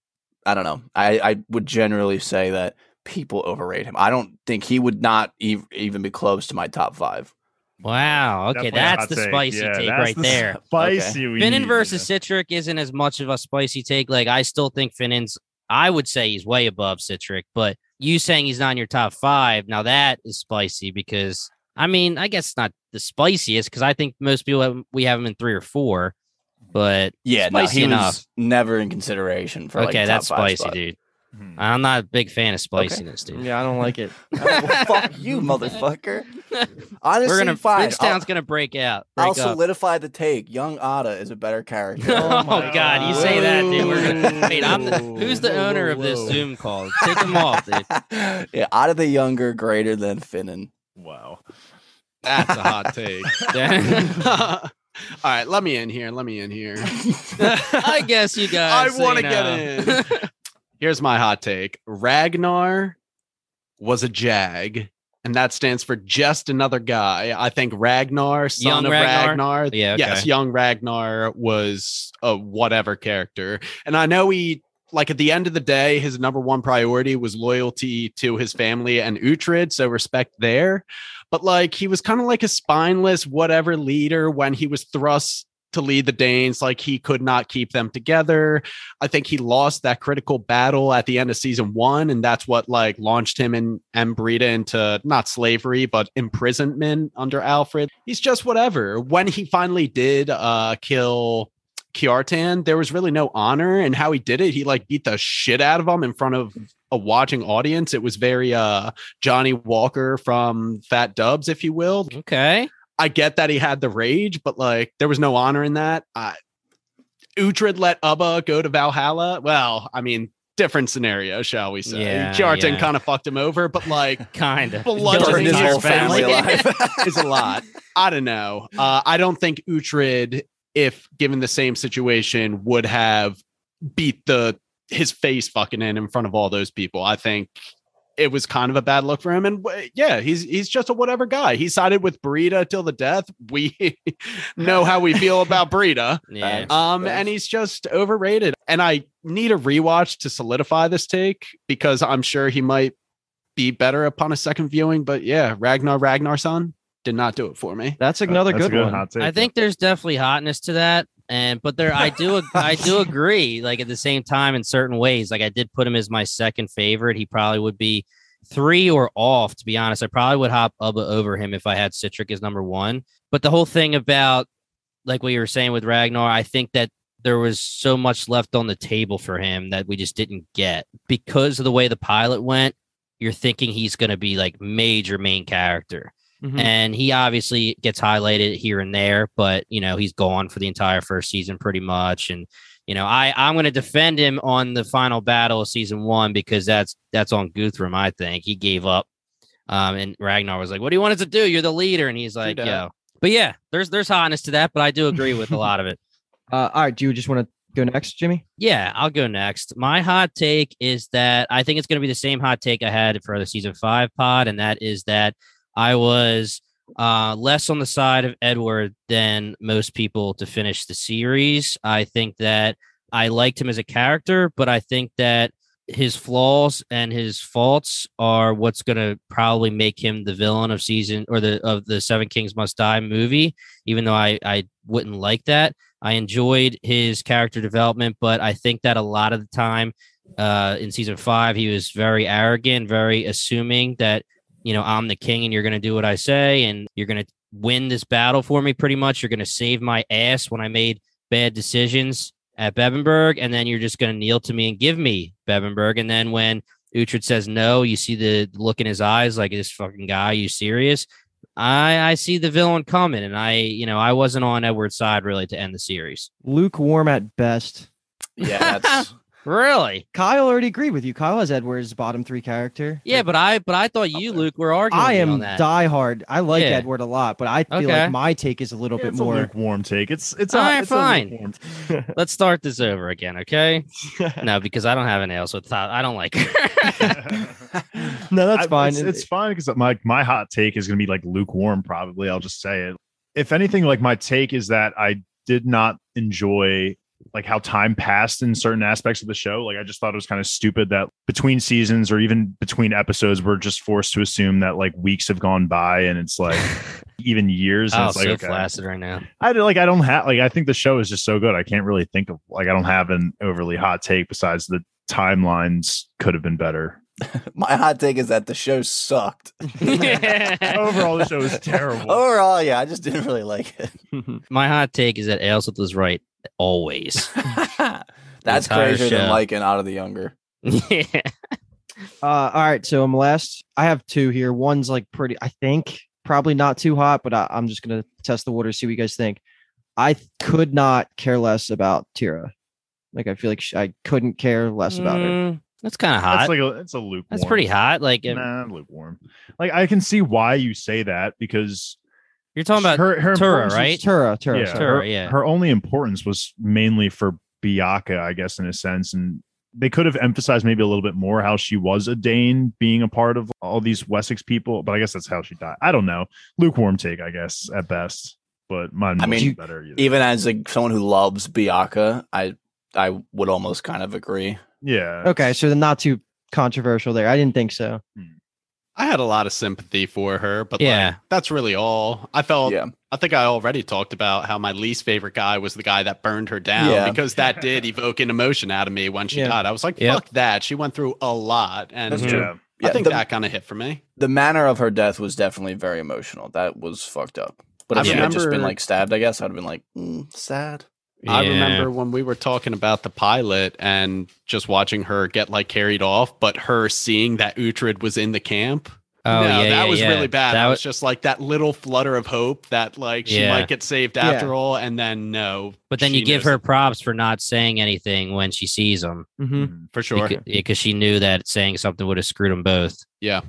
I don't know. I I would generally say that people overrate him. I don't think he would not ev- even be close to my top five. Wow. Okay, Definitely that's the take. spicy Yeah, take right the there. Spicy. we Finan versus yeah. Sihtric isn't as much of a spicy take. Like I still think Finan's. I would say he's way above Sihtric, but you saying he's not in your top five now that is spicy because I mean I guess not the spiciest because I think most people have, we have him in three or four, but Yeah, no, Spicy he enough. was never in consideration for like okay, top that's five spicy, spot. dude. Hmm. I'm not a big fan of spiciness, dude. Yeah, I don't like it. Oh, well, fuck you, motherfucker. Honestly, We're gonna fine. Bridgetown's I'll, gonna break out. I'll up. solidify the take. Young Odda is a better character. Oh, my God, you say that, dude. We're gonna, Whoa. wait, I'm the, who's the Whoa, owner whoa, of this. Zoom call? Take them off, dude. yeah, Odda the younger, greater than Finan. Wow. That's a hot take. All right, let me in here. Let me in here. I guess you guys. I want to get in. Here's my hot take Ragnar was a Jag, and that stands for just another guy. I think Ragnar, son Young of Ragnar? Ragnar. Yeah, Yes, young Ragnar was a whatever character. And I know he, like, at the end of the day, his number one priority was loyalty to his family and Uhtred. So respect there. But, like, he was kind of like a spineless whatever leader when he was thrust to lead the Danes. Like, he could not keep them together. I think he lost that critical battle at the end of season one, and that's what like launched him and and Brida into not slavery but imprisonment under Alfred. He's just whatever. When he finally did uh kill Kjartan, there was really no honor in how he did it. He like beat the shit out of him in front of a watching audience. It was very uh Johnny Walker from Fat Dubs, if you will. Okay. I get that he had the rage, but like there was no honor in that. Uh, Uhtred let Ubba go to Valhalla. Well, I mean, different scenario, shall we say? Yeah, yeah. kind of fucked him over, but like Kind of. Bludgeoning his his whole family family. is a lot. I don't know. Uh, I don't think Uhtred, if given the same situation, would have beat the his face fucking in in front of all those people. I think it was kind of a bad look for him. And yeah, he's he's just a whatever guy. He sided with Brida till the death. We know how we feel about Brida. Yeah. Um, and he's just overrated. And I need a rewatch to solidify this take because I'm sure he might be better upon a second viewing. But yeah, Ragnar Ragnarson did not do it for me. That's another That's a good, one. hot take. I think there's definitely hotness to that, and but there I do I do agree. Like at the same time, in certain ways, like I did put him as my second favorite. He probably would be three or off. To be honest, I probably would hop Ubba over him if I had Sihtric as number one. But the whole thing about like what you were saying with Ragnar, I think that there was so much left on the table for him that we just didn't get because of the way the pilot went. You're thinking he's going to be like major main character. Mhm. And he obviously gets highlighted here and there, but you know, he's gone for the entire first season pretty much. And, you know, I, I'm gonna defend him on the final battle of season one because that's that's on Guthrum, I think. He gave up. Um, and Ragnar was like, What do you want us to do? You're the leader. And he's like, that. Yo. But yeah, there's there's hotness to that, but I do agree with a lot of it. Uh, all right. Do you just want to go next, Jimmy? Yeah, I'll go next. My hot take is that I think it's going to be the same hot take I had for the season five pod, and that is that I was uh, less on the side of Edward than most people to finish the series. I think that I liked him as a character, but I think that his flaws and his faults are what's going to probably make him the villain of season or the of the Seven Kings Must Die movie. Even though I I wouldn't like that, I enjoyed his character development, but I think that a lot of the time uh, in season five, he was very arrogant, very assuming that, you know, I'm the king and you're going to do what I say and you're going to win this battle for me pretty much. You're going to save my ass when I made bad decisions at Bebbanburg. And then you're just going to kneel to me and give me Bebbanburg. And then when Uhtred says no, you see the look in his eyes like, this fucking guy, you serious? I I see the villain coming, and I you know I wasn't on Edward's side really to end the series. Lukewarm at best. Yeah, that's Really? Kyle already agreed with you. Kyle has Edward's bottom three character. Yeah, but I but I thought you, Luke, were arguing. I am on that. diehard. I like Yeah. Edward a lot, but I feel Okay. like my take is a little Yeah, bit it's a more. lukewarm take. It's it's All a, right, it's fine. lukewarm Let's start this over again, okay? no, because I don't have an ale, so it's not, I don't like her. no, that's I- fine. It's, it's fine because my my hot take is going to be like lukewarm. Probably, I'll just say it. If anything, like my take is that I did not enjoy like how time passed in certain aspects of the show. Like I just thought it was kind of stupid that between seasons or even between episodes, we're just forced to assume that like weeks have gone by and it's like even years. And oh, it's like so okay. flaccid right now. I like I don't have like I think the show is just so good. I can't really think of like I don't have an overly hot take besides the timelines could have been better. my hot take is that the show sucked. Overall, the show is terrible. Overall, yeah, I just didn't really like it. My hot take is that Ailsworth was right always. That's entire crazier than liking Out of the Younger. yeah. Uh, all right, so I'm last. I have two here. One's like pretty. I think probably not too hot, but I, I'm just gonna test the water, see what you guys think. I could not care less about Thyra. Like I feel like sh- I couldn't care less about her. Mm, That's kind of hot. That's like a it's a lukewarm. That's pretty hot. Like Nah, lukewarm. Like I can see why you say that because you're talking about her, her Thyra, right? was- Thyra, Thyra. yeah. Thyra, her, yeah. her only importance was mainly for Beocca, I guess, in a sense, and they could have emphasized maybe a little bit more how she was a Dane, being a part of all these Wessex people. But I guess that's how she died. I don't know. Lukewarm take, I guess, at best. But mine I mean, better. Either. Even as like someone who loves Beocca, I I would almost kind of agree. yeah. Okay, so then not too controversial there. I didn't think so. Hmm. I had a lot of sympathy for her, but Yeah. like, that's really all. I felt. Yeah. I think I already talked about how my least favorite guy was the guy that burned her down Yeah. because that did evoke an emotion out of me when she Yeah. died. I was like, Yep. fuck that. She went through a lot, and That's yeah. true. I Yeah, think the, that kind of hit for me. the manner of her death was definitely very emotional. That was fucked up. But if I she had just been like stabbed, I guess I'd have been like mm, sad. I remember when we were talking about the pilot and just watching her get like carried off, but her seeing that Uhtred was in the camp. Oh no, yeah, that yeah, was yeah. really bad. That That was was just like that little flutter of hope that like she Yeah. might get saved Yeah. after all, and then no. But then you give her it props for not saying anything when she sees him Mm-hmm. Mhm. for sure. because she knew that saying something would have screwed them both. Yeah,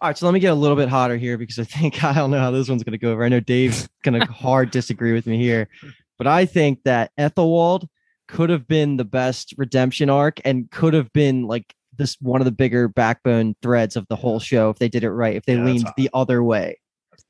All right, so let me get a little bit hotter here because I think I don't know how this one's going to go over. I know Dave's going to hard disagree with me here, but I think that Ethelwald could have been the best redemption arc and could have been like this one of the bigger backbone threads of the whole show if they did it right, if they Yeah, leaned the other way.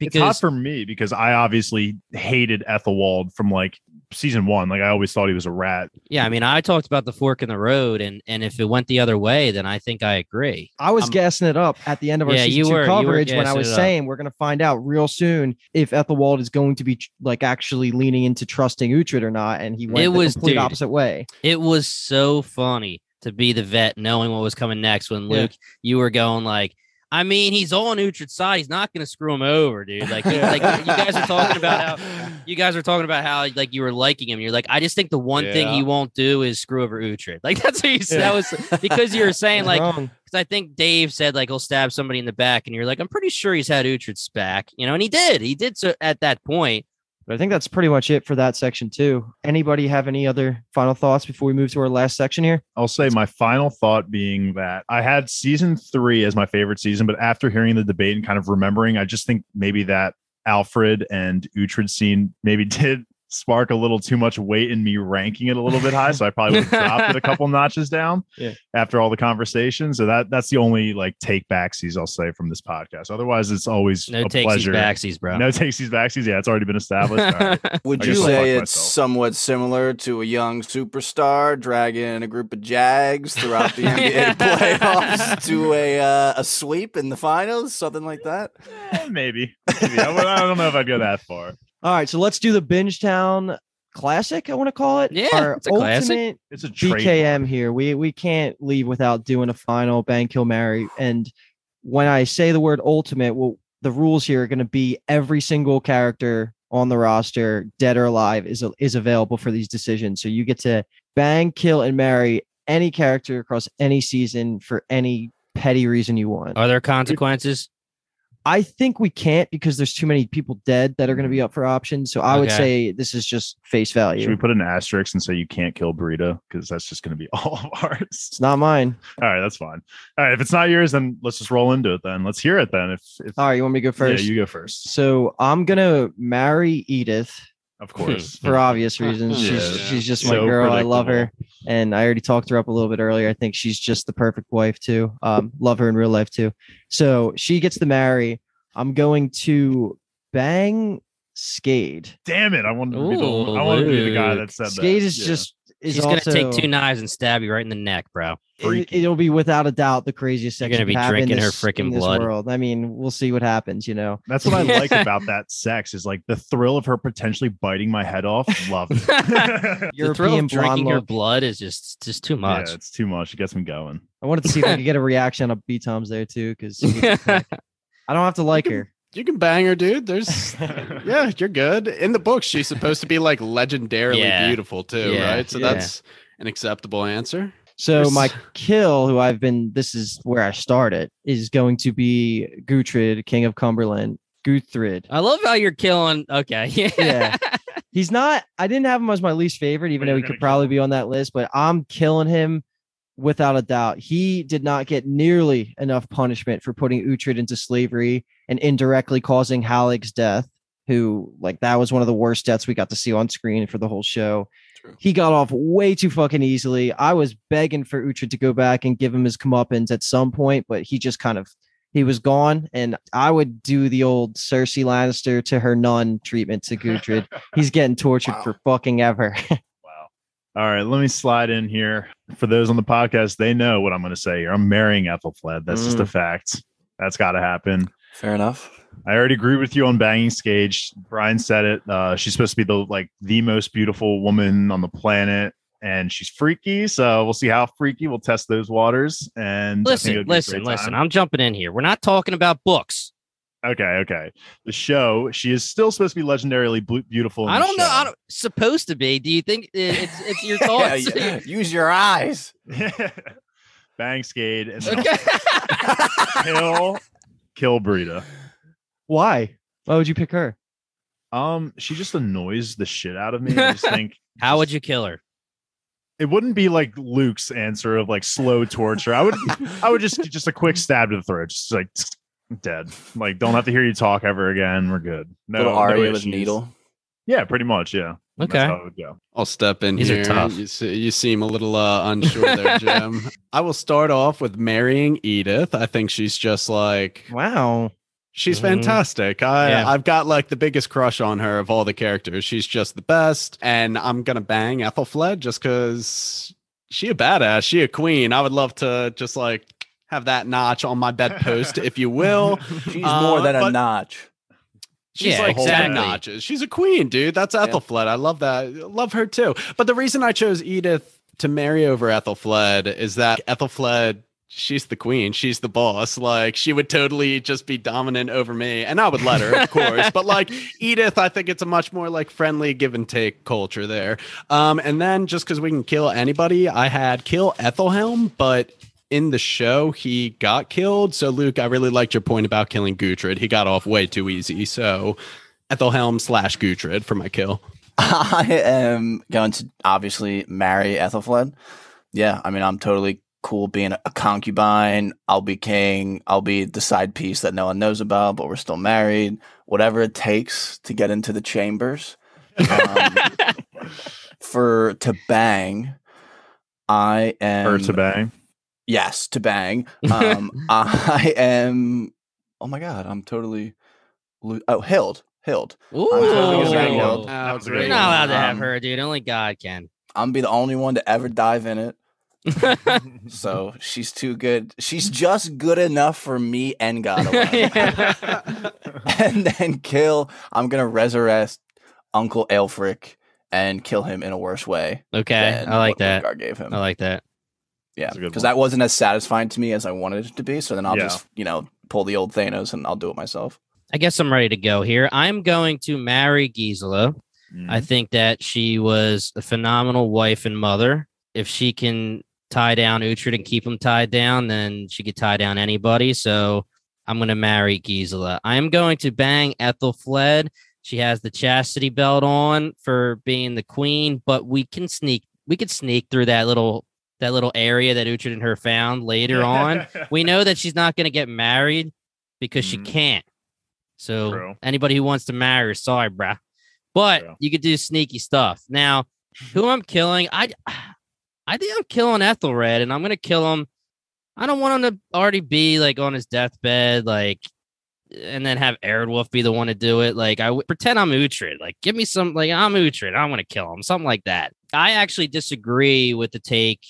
it's hot for me because I obviously hated Ethelwald from like season one. Like I always thought he was a rat. Yeah, I mean, I talked about the fork in the road, and and if it went the other way, then I think I agree. I was Um, gassing it up at the end of our Yeah, season you two were- you were coverage when I was it up. saying we're going to find out real soon if Ethelwald is going to be tr- like actually leaning into trusting Uhtred or not, and he went It the was- complete dude. opposite way. It was so funny to be the vet, knowing what was coming next. When Yeah. Luke, you were going like. I mean, he's on Uhtred's side. He's not going to screw him over, dude. Like, he- like you guys are talking about how you guys are talking about how like you were liking him. You're like, I just think the one thing he won't do is screw over Uhtred. Like that's what you said. Yeah. That was because you were saying like because I think Dave said like he'll stab somebody in the back, and you're like, I'm pretty sure he's had Uhtred's back, you know, and he did. He did so at that point. But I think that's pretty much it for that section too. Anybody have any other final thoughts before we move to our last section here? I'll say my final thought being that I had season three as my favorite season, but after hearing the debate and kind of remembering, I just think maybe that Alfred and Uhtred scene maybe did spark a little too much weight in me ranking it a little bit high. So I probably would have dropped it a couple notches down Yeah. after all the conversation. So that that's the only like take backsies I'll say from this podcast. Otherwise, it's always No a takesies, pleasure. backsies, bro. No takesies backsies. Yeah, it's already been established. All right. Would I you say it's myself. somewhat similar to a young superstar dragging a group of Jags throughout the NBA playoffs to a uh, a sweep in the finals, something like that? Eh, maybe. maybe. I, I don't know if I'd go that far. All right, so let's do the Binge Town Classic. I want to call it. Yeah, Our it's a classic. ultimate It's a trademark. BKM here. We we can't leave without doing a final bang kill marry. And when I say the word ultimate, well, the rules here are going to be every single character on the roster, dead or alive, is is available for these decisions. So you get to bang, kill, and marry any character across any season for any petty reason you want. Are there consequences? I think we can't because there's too many people dead that are going to be up for options. So I would say this is just face value. Should we put an asterisk and say you can't kill burrito because that's just going to be all of ours? it's not mine. All right, that's fine. All right, if it's not yours, then let's just roll into it. Then let's hear it. Then if, if All right, you want me to go first? yeah, you go first. So I'm gonna marry Edith Of course. for obvious reasons. Yeah. She's she's just my So girl. I love her, and I already talked her up a little bit earlier. I think she's just the perfect wife too. Um, love her in real life too. So she gets to marry. I'm going to bang Skade. Damn it! I wanted to be the Ooh, I wanted to be the guy that said that. Skade is Yeah. just is He's also gonna take two knives and stab you right in the neck, bro. it, freaky. it'll be without a doubt the craziest You're sex gonna be could in drinking her this- frickin' in this blood. world. I mean, we'll see what happens. You know. That's what I like about that sex is like the thrill of her potentially biting my head off. Love it. the thrill European of drinking blonde her blood is just just too much. Yeah, it's too much. It gets me going. I wanted to see if I could get a reaction on B Tom's there too, because I don't have to like her. You can bang her, dude. There's yeah, you're good. In the books, she's supposed to be like legendarily Yeah. beautiful too, Yeah, right? So yeah. that's an acceptable answer. So my kill, who I've been, this is where I started, is going to be Guthred, King of Cumberland. Guthred. I love how you're killing. Okay, yeah, Yeah. He's not. I didn't have him as my least favorite, even though he could probably kill be on that list. But I'm killing him without a doubt. He did not get nearly enough punishment for putting Uhtred into slavery and indirectly causing Halig's death. Who like that was one of the worst deaths we got to see on screen for the whole show. True. He got off way too fucking easily. I was begging for Uhtred to go back and give him his comeuppance at some point, but he just kind of he was gone. And I would do the old Cersei Lannister to her nun treatment to Guthred. He's getting tortured Wow. for fucking ever. Wow. All right, let me slide in here. For those on the podcast, they know what I'm going to say here. I'm marrying Ethelflaed. That's just a fact. That's got to happen. Fair enough. I already agree with you on banging Skade. Brian said it. Uh, she's supposed to be the like the most beautiful woman on the planet, and she's freaky. So we'll see how freaky. We'll test those waters. And listen, it'll be a listen, listen. I'm jumping in here. We're not talking about books. Okay, okay. The show. She is still supposed to be legendarily bu- beautiful. in I don't know. I don't, supposed to be. Do you think it's it's your Yeah, thoughts? yeah. Use your eyes. Bang Skade and then okay. kill kill Brida. Why? Why would you pick her? Um, she just annoys the shit out of me. I just think How would you kill her? it wouldn't be like Luke's answer of like slow torture. I would I would just just a quick stab to the throat, just like dead. Like don't have to hear you talk ever again. We're good. No, Little no with needle. Yeah, pretty much. Yeah. Okay. how it would go. I'll step in These are here. tough. You, se- you seem a little uh, unsure there, Jim. I will start off with marrying Edith. I think she's just like Wow. She's Mhm. fantastic. I, Yeah. I've got like the biggest crush on her of all the characters. She's just the best. And I'm going to bang Ethelflaed just because she a badass. She a queen. I would love to just like have that notch on my bedpost, if you will. She's Uh, more than a notch. She's Yeah, like exactly. notches. She's a queen, dude. That's Ethelflaed. I love that. Love her too. But the reason I chose Edith to marry over Ethelflaed is that Ethelflaed, she's the queen. She's the boss. Like she would totally just be dominant over me, and I would let her, of course. But like Edith, I think it's a much more like friendly give and take culture there. Um, and then just because we can kill anybody, I had kill Ethelhelm, but in the show he got killed. So Luke, I really liked your point about killing Guthred. He got off way too easy. So Ethelhelm slash Guthred for my kill. I am going to obviously marry Ethelflaed. Yeah, I mean, I'm totally cool being a concubine. I'll be king. I'll be the side piece that no one knows about, but we're still married. Whatever it takes to get into the chambers. Um, for to bang, I am. for to bang. Yes, to bang. Um, I am. Oh my god, I'm totally. lo- Oh, Hild. Hild. Ooh. totally gonna bang Hild. That was You're not allowed to have Um, her, dude. Only God can. I'm be the only one to ever dive in it. So she's too good. She's just good enough for me and God and then kill. I'm gonna resurrect Uncle Aelfric and kill him in a worse way. okay, I like that. Nilfgaard gave him. I like that. Yeah, That's a good because that wasn't as satisfying to me as I wanted it to be. So then I'll Yeah. just you know pull the old Thanos and I'll do it myself. I guess I'm ready to go here. I'm going to marry Gisela. Mm-hmm. I think that she was a phenomenal wife and mother. If she can tie down Uhtred and keep him tied down, then she could tie down anybody. So I'm going to marry Gisela. I am going to bang Ethelflaed. She has the chastity belt on for being the queen, but we can sneak. We could sneak through that little that little area that Uhtred and her found later on. We know that she's not going to get married because she Mhm. can't. So True. anybody who wants to marry her, sorry, bruh. But True. you could do sneaky stuff. Now, who I'm killing, I I think I'm killing Ethelred, and I'm gonna kill him. I don't want him to already be like on his deathbed, like, and then have Eardwulf be the one to do it. Like, I w- pretend I'm Uhtred. Like, give me some, like, I'm Uhtred. I want to kill him, something like that. I actually disagree with the take.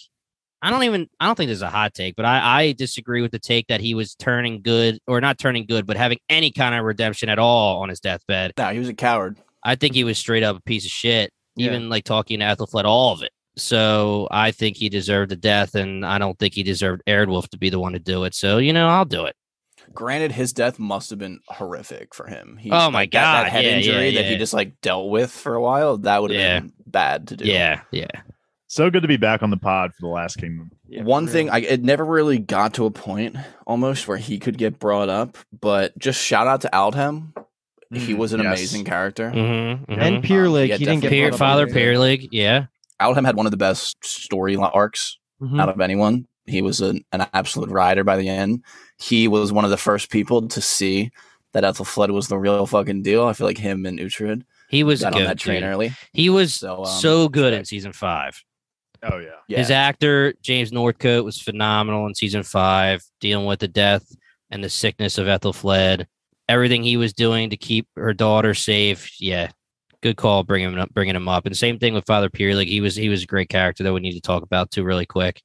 I don't even. I don't think there's a hot take, but I, I disagree with the take that he was turning good or not turning good, but having any kind of redemption at all on his deathbed. No, he was a coward. I think he was straight up a piece of shit, Yeah. even like talking to Ethelflaed, all of it. So I think he deserved the death, and I don't think he deserved Eardwulf to be the one to do it. So you know, I'll do it. Granted, his death must have been horrific for him. He's, Oh my like, that- that, God, head yeah, injury yeah, that he just like dealt with for a while. That would have been bad to do. Yeah, yeah. So good to be back on the pod for the last kingdom. Yeah, One for thing. I, it never really got to a point almost where he could get brought up, but just shout out to Aldhelm. He Mm, was an yes. amazing character. Mm-hmm, and Pyrlig, yeah, he didn't get definitely. Peer, Father either. Pyrlig, yeah. Aldhelm had one of the best story li- arcs Mhm. out of anyone. He was an, an absolute rider by the end. He was one of the first people to see that Ethelflaed was the real fucking deal. I feel like him and Uhtred He was good. on that train dude. early. He was So, so, um, good in season five. Oh yeah. Yeah. His actor James Northcote was phenomenal in season five, dealing with the death and the sickness of Ethelflaed. Everything he was doing to keep her daughter safe. Yeah, good call bringing him up, bringing him up. And same thing with Father Pyrlig. He was he was a great character that we need to talk about too, really quick.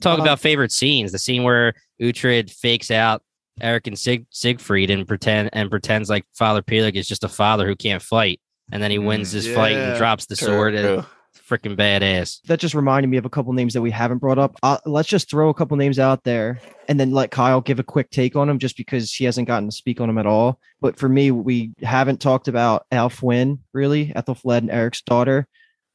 Talk Um, about favorite scenes. The scene where Uhtred fakes out Eric and Sig- Siegfried and pretend and pretends like Father Pyrlig is just a father who can't fight, and then he wins Mm, this fight and drops the True, sword. and true. Freaking badass. that just reminded me of a couple names that we haven't brought up. Uh, let's just throw a couple names out there and then let Kyle give a quick take on them just because he hasn't gotten to speak on them at all. But for me, we haven't talked about Alfwin, really, Ethelflaed and Eric's daughter.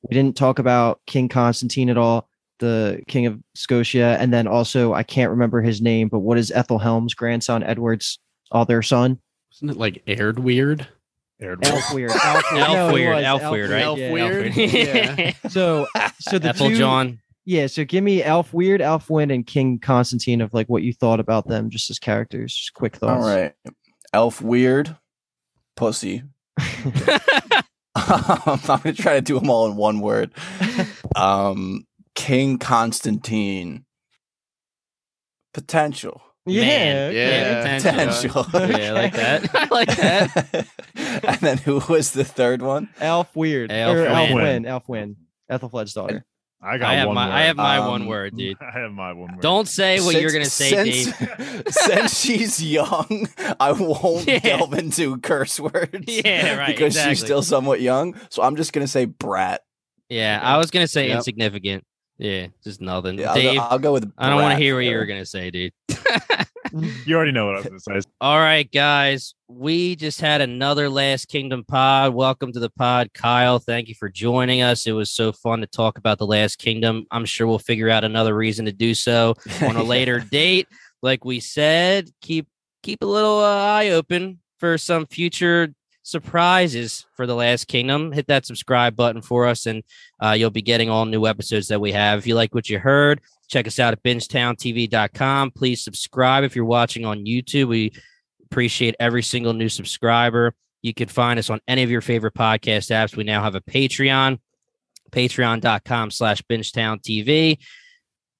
We didn't talk about King Constantine at all, the King of Scotia. And then also, I can't remember his name, but what is Ethelhelm's grandson, Edward's other son? Isn't it like aired weird? Aired Elfweird. Elfweird. No, it Elfweird, was Elfweird, right? Elf Yeah, weird? Yeah. So, so the Ethel two, John. Yeah, so give me Elf Weird, Elfwin, and King Constantine of like what you thought about them just as characters. Just quick thoughts. All right. Elf weird. Pussy. I'm going to try to do them all in one word. Um, King Constantine. Potential. Yeah, Man, okay. Yeah. potential. Potential. Yeah, I like that. I like that. and then who was the third one? Elf Weird. Elf or Elf Win. Wynn. Elf Wynn. Ethelflaed's daughter. I got I have one my word. I have my Um, one word, dude. I have my one word. Don't say what you're gonna say, since, Dave. since she's young, I won't Yeah. delve into curse words. Yeah, right, Because exactly. she's still somewhat young. So I'm just gonna say brat. Yeah, I was gonna say Yep. insignificant. Yeah, just nothing. Yeah, I'll, go, I'll go with. I don't want to hear what for you were gonna say, dude. You already know what I was going to say. All right, guys. We just had another Last Kingdom pod. Welcome to the pod, Kyle. Thank you for joining us. It was so fun to talk about the Last Kingdom. I'm sure we'll figure out another reason to do so on a later date. Like we said, keep keep a little uh, eye open for some future surprises for the Last Kingdom. Hit that subscribe button for us, and uh, you'll be getting all new episodes that we have. If you like what you heard, check us out at bingetowntv.com. Please subscribe if you're watching on YouTube. We appreciate every single new subscriber. You can find us on any of your favorite podcast apps. We now have a Patreon, patreon.com slash bingetowntv.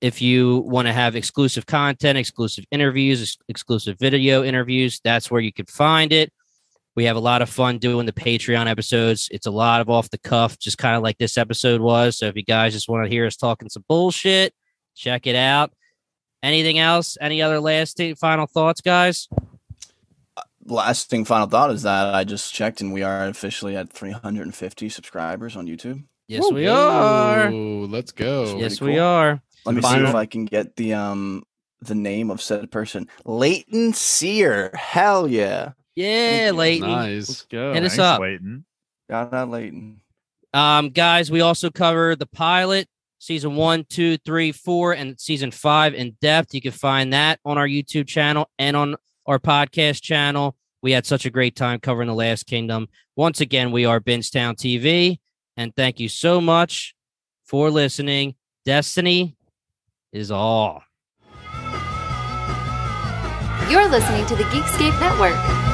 If you want to have exclusive content, exclusive interviews, ex- exclusive video interviews, that's where you can find it. We have a lot of fun doing the Patreon episodes. It's a lot of off the cuff, just kind of like this episode was. So if you guys just want to hear us talking some bullshit, check it out. Anything else? Any other last th- final thoughts, guys? Lasting final thought is that I just checked and we are officially at 350 subscribers on YouTube. Yes, we are. Let's go. Yes, pretty we are. Let me see if I can get the um the name of said person. Leighton Sear. Hell yeah. Yeah, you. Leighton. Nice. Go. Hit us Thanks, up. Leighton. Got that Leighton. Um, guys, we also cover the pilot, season one, two, three, four, and season five in depth. You can find that on our YouTube channel and on our podcast channel. We had such a great time covering the Last Kingdom. Once again, we are Bingetown TV, and thank you so much for listening. Destiny is all. You're listening to the Geekscape Network.